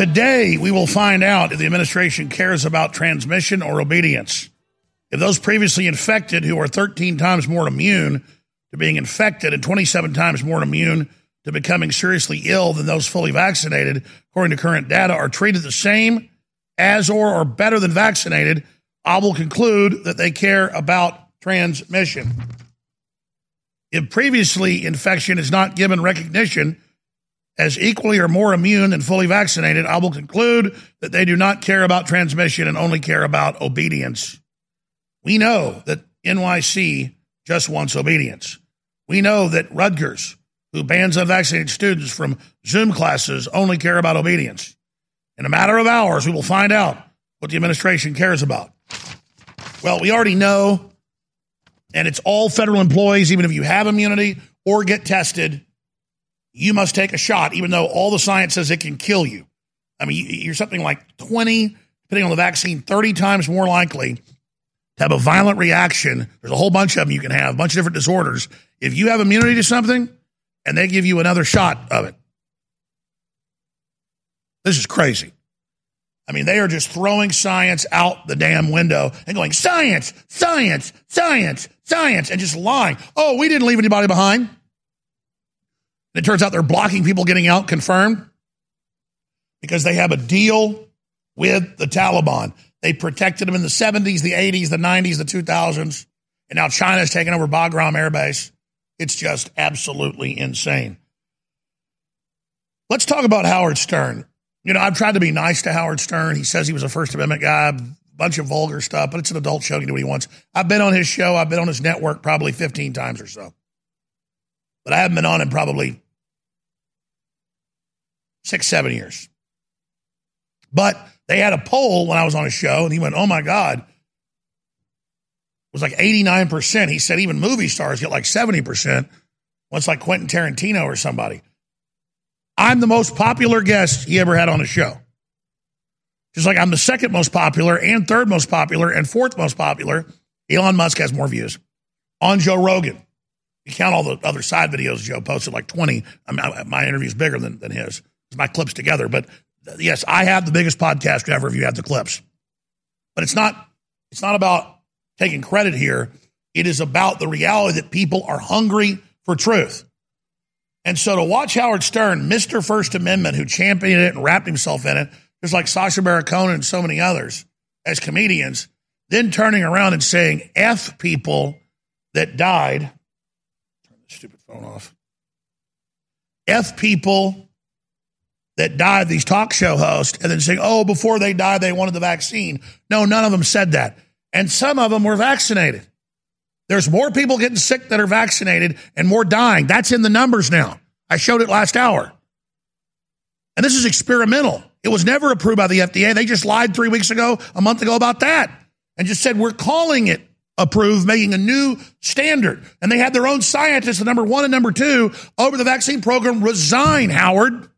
Today, we will find out if the administration cares about transmission or obedience. If those previously infected, who are 13 times more immune to being infected and 27 times more immune to becoming seriously ill than those fully vaccinated, according to current data, are treated the same as or are better than vaccinated, I will conclude that they care about transmission. If previously infection is not given recognition as equally or more immune than fully vaccinated, I will conclude that they do not care about transmission and only care about obedience. We know that NYC just wants obedience. We know that Rutgers, who bans unvaccinated students from Zoom classes, only care about obedience. In a matter of hours, we will find out what the administration cares about. Well, we already know and it's all federal employees, even if you have immunity or get tested, you must take a shot, even though all the science says it can kill you. I mean, you- you're something like 20, depending on the vaccine, 30 times more likely to have a violent reaction. There's a whole bunch of them you can have, a bunch of different disorders. If you have immunity to something and they give you another shot of it, this is crazy. I mean, they are just throwing science out the damn window and going, science, science, science, science, and just lying. Oh, we didn't leave anybody behind. It turns out they're blocking people getting out confirmed because they have a deal with the Taliban. They protected them in the 70s, the 80s, the 90s, the 2000s, and now China's taking over Bagram Air Base. It's just absolutely insane. Let's talk about Howard Stern. You know, I've tried to be nice to Howard Stern. He says he was a First Amendment guy, a bunch of vulgar stuff, but it's an adult show. He can do what he wants. I've been on his show. I've been on his network probably 15 times or so. But I haven't been on in probably six, seven years. But they had a poll when I was on a show, and he went, Oh my God. It was like 89%. He said even movie stars get like 70%. Once like Quentin Tarantino or somebody. I'm the most popular guest he ever had on a show. Just like I'm the second most popular and third most popular and fourth most popular. Elon Musk has more views on Joe Rogan. You count all the other side videos Joe posted, like 20. I mean, my interview is bigger than, than his. It's my clips together. But yes, I have the biggest podcast ever if you have the clips. But it's not, it's not about taking credit here. It is about the reality that people are hungry for truth. And so to watch Howard Stern, Mr. First Amendment, who championed it and wrapped himself in it, just like Sacha Baron Cohen and so many others as comedians, then turning around and saying F people that died. Phone off. F people that died, these talk show hosts, and then saying, oh, before they died, they wanted the vaccine. No, none of them said that. And some of them were vaccinated. There's more people getting sick that are vaccinated and more dying. That's in the numbers now. I showed it last hour. And this is experimental. It was never approved by the FDA. They just lied three weeks ago, a month ago about that, and just said, we're calling it approved, making a new standard. And they had their own scientists, the number one and number two, over the vaccine program resign, Howard.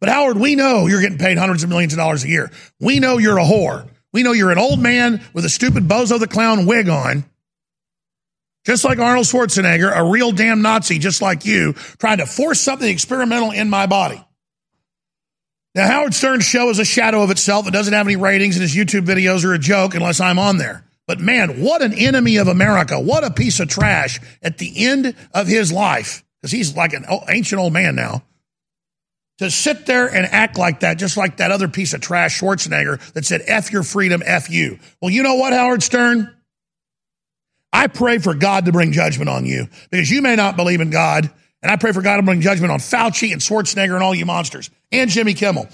But Howard, we know you're getting paid hundreds of millions of dollars a year. We know you're a whore. We know you're an old man with a stupid Bozo the Clown wig on just like Arnold Schwarzenegger, a real damn Nazi, just like you, trying to force something experimental in my body. Now, Howard Stern's show is a shadow of itself. It doesn't have any ratings, and his YouTube videos are a joke unless I'm on there. But man, what an enemy of America. What a piece of trash at the end of his life, because he's like an ancient old man now. To sit there and act like that, just like that other piece of trash, Schwarzenegger, that said, F your freedom, F you. Well, you know what, Howard Stern? I pray for God to bring judgment on you because you may not believe in God. And I pray for God to bring judgment on Fauci and Schwarzenegger and all you monsters and Jimmy Kimmel,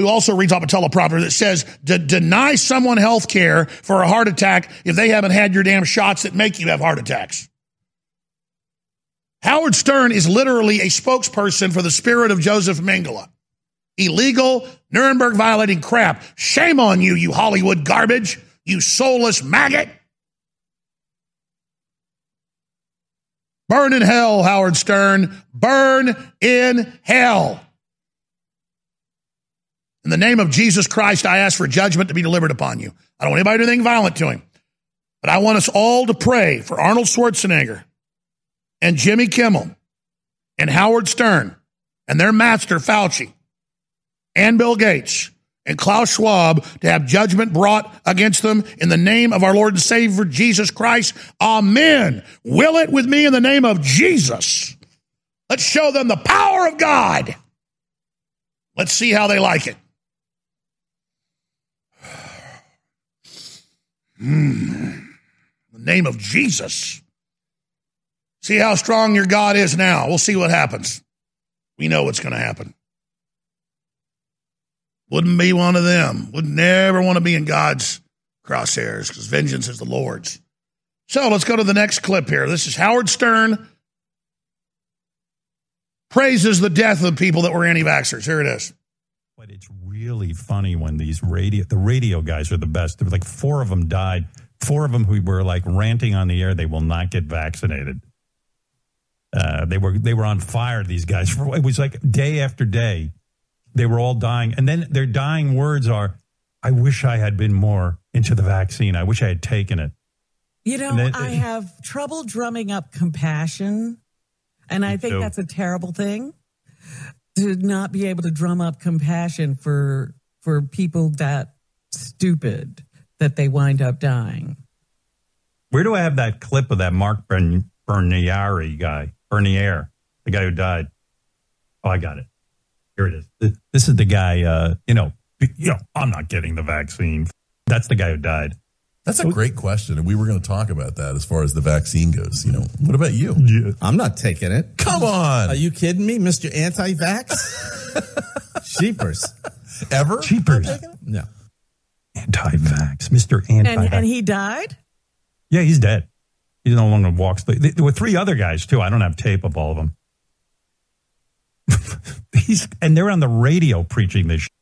who also reads off a teleprompter that says, "De- deny someone health care for a heart attack if they haven't had your damn shots that make you have heart attacks. Howard Stern is literally a spokesperson for the spirit of Joseph Mengele. Illegal, Nuremberg violating crap. Shame on you, you Hollywood garbage, you soulless maggot. Burn in hell, Howard Stern. Burn in hell. In the name of Jesus Christ, I ask for judgment to be delivered upon you. I don't want anybody to do anything violent to him. But I want us all to pray for Arnold Schwarzenegger and Jimmy Kimmel and Howard Stern and their master, Fauci, and Bill Gates and Klaus Schwab to have judgment brought against them in the name of our Lord and Savior Jesus Christ. Amen. Will it with me in the name of Jesus. Let's show them the power of God. Let's see how they like it. Hmm. The name of Jesus. See how strong your God is now. We'll see what happens. We know what's going to happen. Wouldn't be one of them. Would never want to be in God's crosshairs because vengeance is the Lord's. So let's go to the next clip here. This is Howard Stern praises the death of people that were anti vaxxers. Here it is. But it's really funny when these radio, the radio guys are the best. There were like four of them died. Four of them who were like ranting on the air, they will not get vaccinated. Uh, they were they were on fire. These guys. It was like day after day, they were all dying, and then their dying words are, "I wish I had been more into the vaccine. I wish I had taken it." You know, then- I have trouble drumming up compassion, and I think too. that's a terrible thing to not be able to drum up compassion for for people that stupid that they wind up dying. Where do I have that clip of that Marc Bern- guy, Bernier, the guy who died? Oh, I got it. Here it is. This is the guy. Uh, you know, you know, I'm not getting the vaccine. That's the guy who died. That's a great question, and we were going to talk about that as far as the vaccine goes. You know, what about you? I'm not taking it. Come on. Are you kidding me, Mr. Anti-Vax? Sheepers. Ever? Cheapers. No. Anti-vax, Mister Anti-vax. And and he died. yeah, he's dead. He no longer walks. There were three other guys too. I don't have tape of all of them. he's and they're on the radio preaching this. Shit.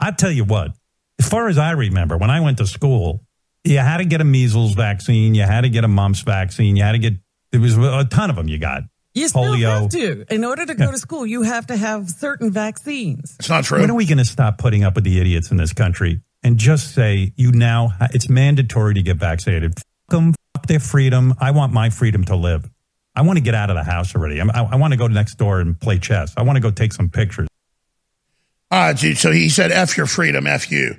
I tell you what. As far as I remember, when I went to school, you had to get a measles vaccine, you had to get a mumps vaccine, you had to get. There was a ton of them. You got You still polio. have to. In order to go to school, you have to have certain vaccines. It's not true. When are we going to stop putting up with the idiots in this country and just say you now it's mandatory to get vaccinated? Fuck them, fuck their freedom. I want my freedom to live. I want to get out of the house already. I'm- I, I want to go next door and play chess. I want to go take some pictures. Uh, dude. so he said, F your freedom, F you.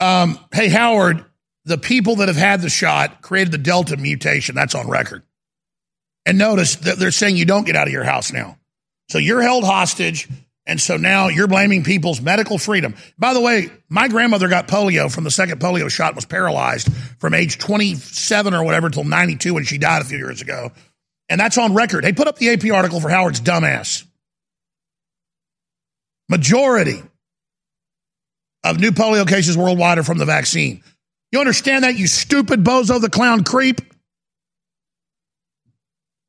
Um, hey, Howard, the people that have had the shot created the Delta mutation. That's on record. And notice that they're saying you don't get out of your house now. So you're held hostage. And so now you're blaming people's medical freedom. By the way, my grandmother got polio from the second polio shot, was paralyzed from age 27 or whatever till 92 when she died a few years ago. And that's on record. They put up the AP article for Howard's dumbass. Majority of new polio cases worldwide are from the vaccine. You understand that, you stupid bozo the clown creep?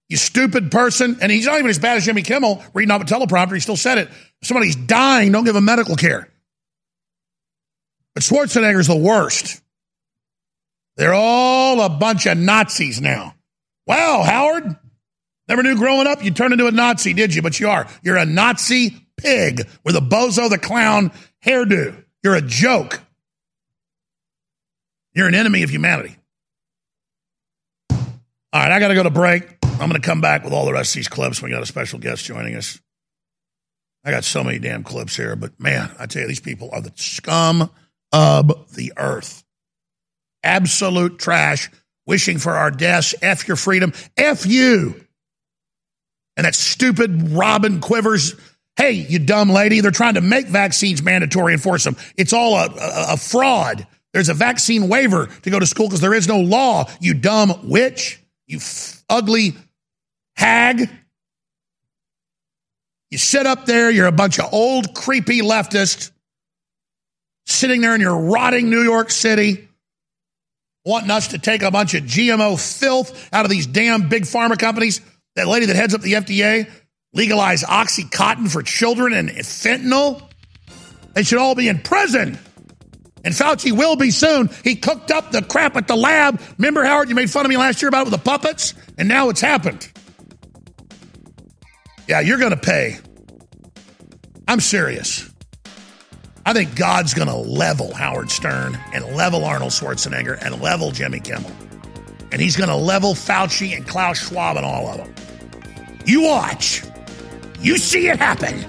You stupid person. And he's not even as bad as Jimmy Kimmel reading off a teleprompter. He still said it. Somebody's dying, don't give him medical care. But Schwarzenegger's the worst. They're all a bunch of Nazis now. Wow, Howard. Never knew growing up you'd turn into a Nazi, did you? But you are. You're a Nazi pig with a bozo the clown hairdo. You're a joke. You're an enemy of humanity. All right, I got to go to break. I'm going to come back with all the rest of these clips. We got a special guest joining us. I got so many damn clips here, but man, I tell you, these people are the scum of the earth. Absolute trash, wishing for our deaths. F your freedom. F you. And that stupid Robin Quivers. Hey, you dumb lady, they're trying to make vaccines mandatory and force them. It's all a, a, a fraud. There's a vaccine waiver to go to school because there is no law, you dumb witch, you f- ugly hag. You sit up there, you're a bunch of old, creepy leftists sitting there in your rotting New York City, wanting us to take a bunch of GMO filth out of these damn big pharma companies. That lady that heads up the FDA legalize Oxycontin for children and fentanyl. They should all be in prison. And Fauci will be soon. He cooked up the crap at the lab. Remember, Howard, you made fun of me last year about it with the puppets? And now it's happened. Yeah, you're going to pay. I'm serious. I think God's going to level Howard Stern and level Arnold Schwarzenegger and level Jimmy Kimmel. And he's going to level Fauci and Klaus Schwab and all of them. You watch. You see it happen.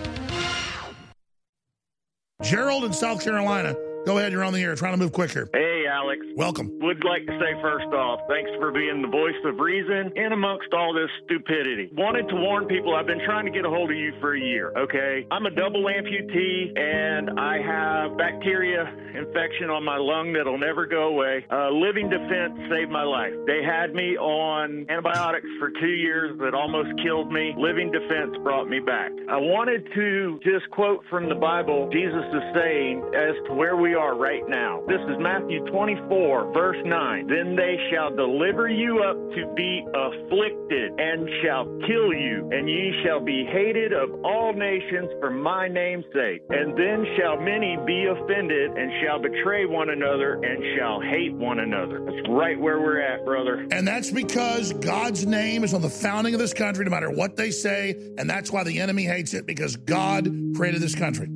Gerald in South Carolina. Go ahead, you're on the air. Trying to move quicker. Hey, Alex. Welcome. Would like to say first off, thanks for being the voice of reason in amongst all this stupidity. Wanted to warn people, I've been trying to get a hold of you for a year, okay? I'm a double amputee and I have bacteria infection on my lung that'll never go away. Uh, living defense saved my life. They had me on antibiotics for two years that almost killed me. Living defense brought me back. I wanted to just quote from the Bible, Jesus is saying, as to where we are right now. This is Matthew 24, verse 9. Then they shall deliver you up to be afflicted and shall kill you, and ye shall be hated of all nations for my name's sake. And then shall many be offended and shall betray one another and shall hate one another. That's right where we're at, brother. And that's because God's name is on the founding of this country, no matter what they say. And that's why the enemy hates it, because God created this country.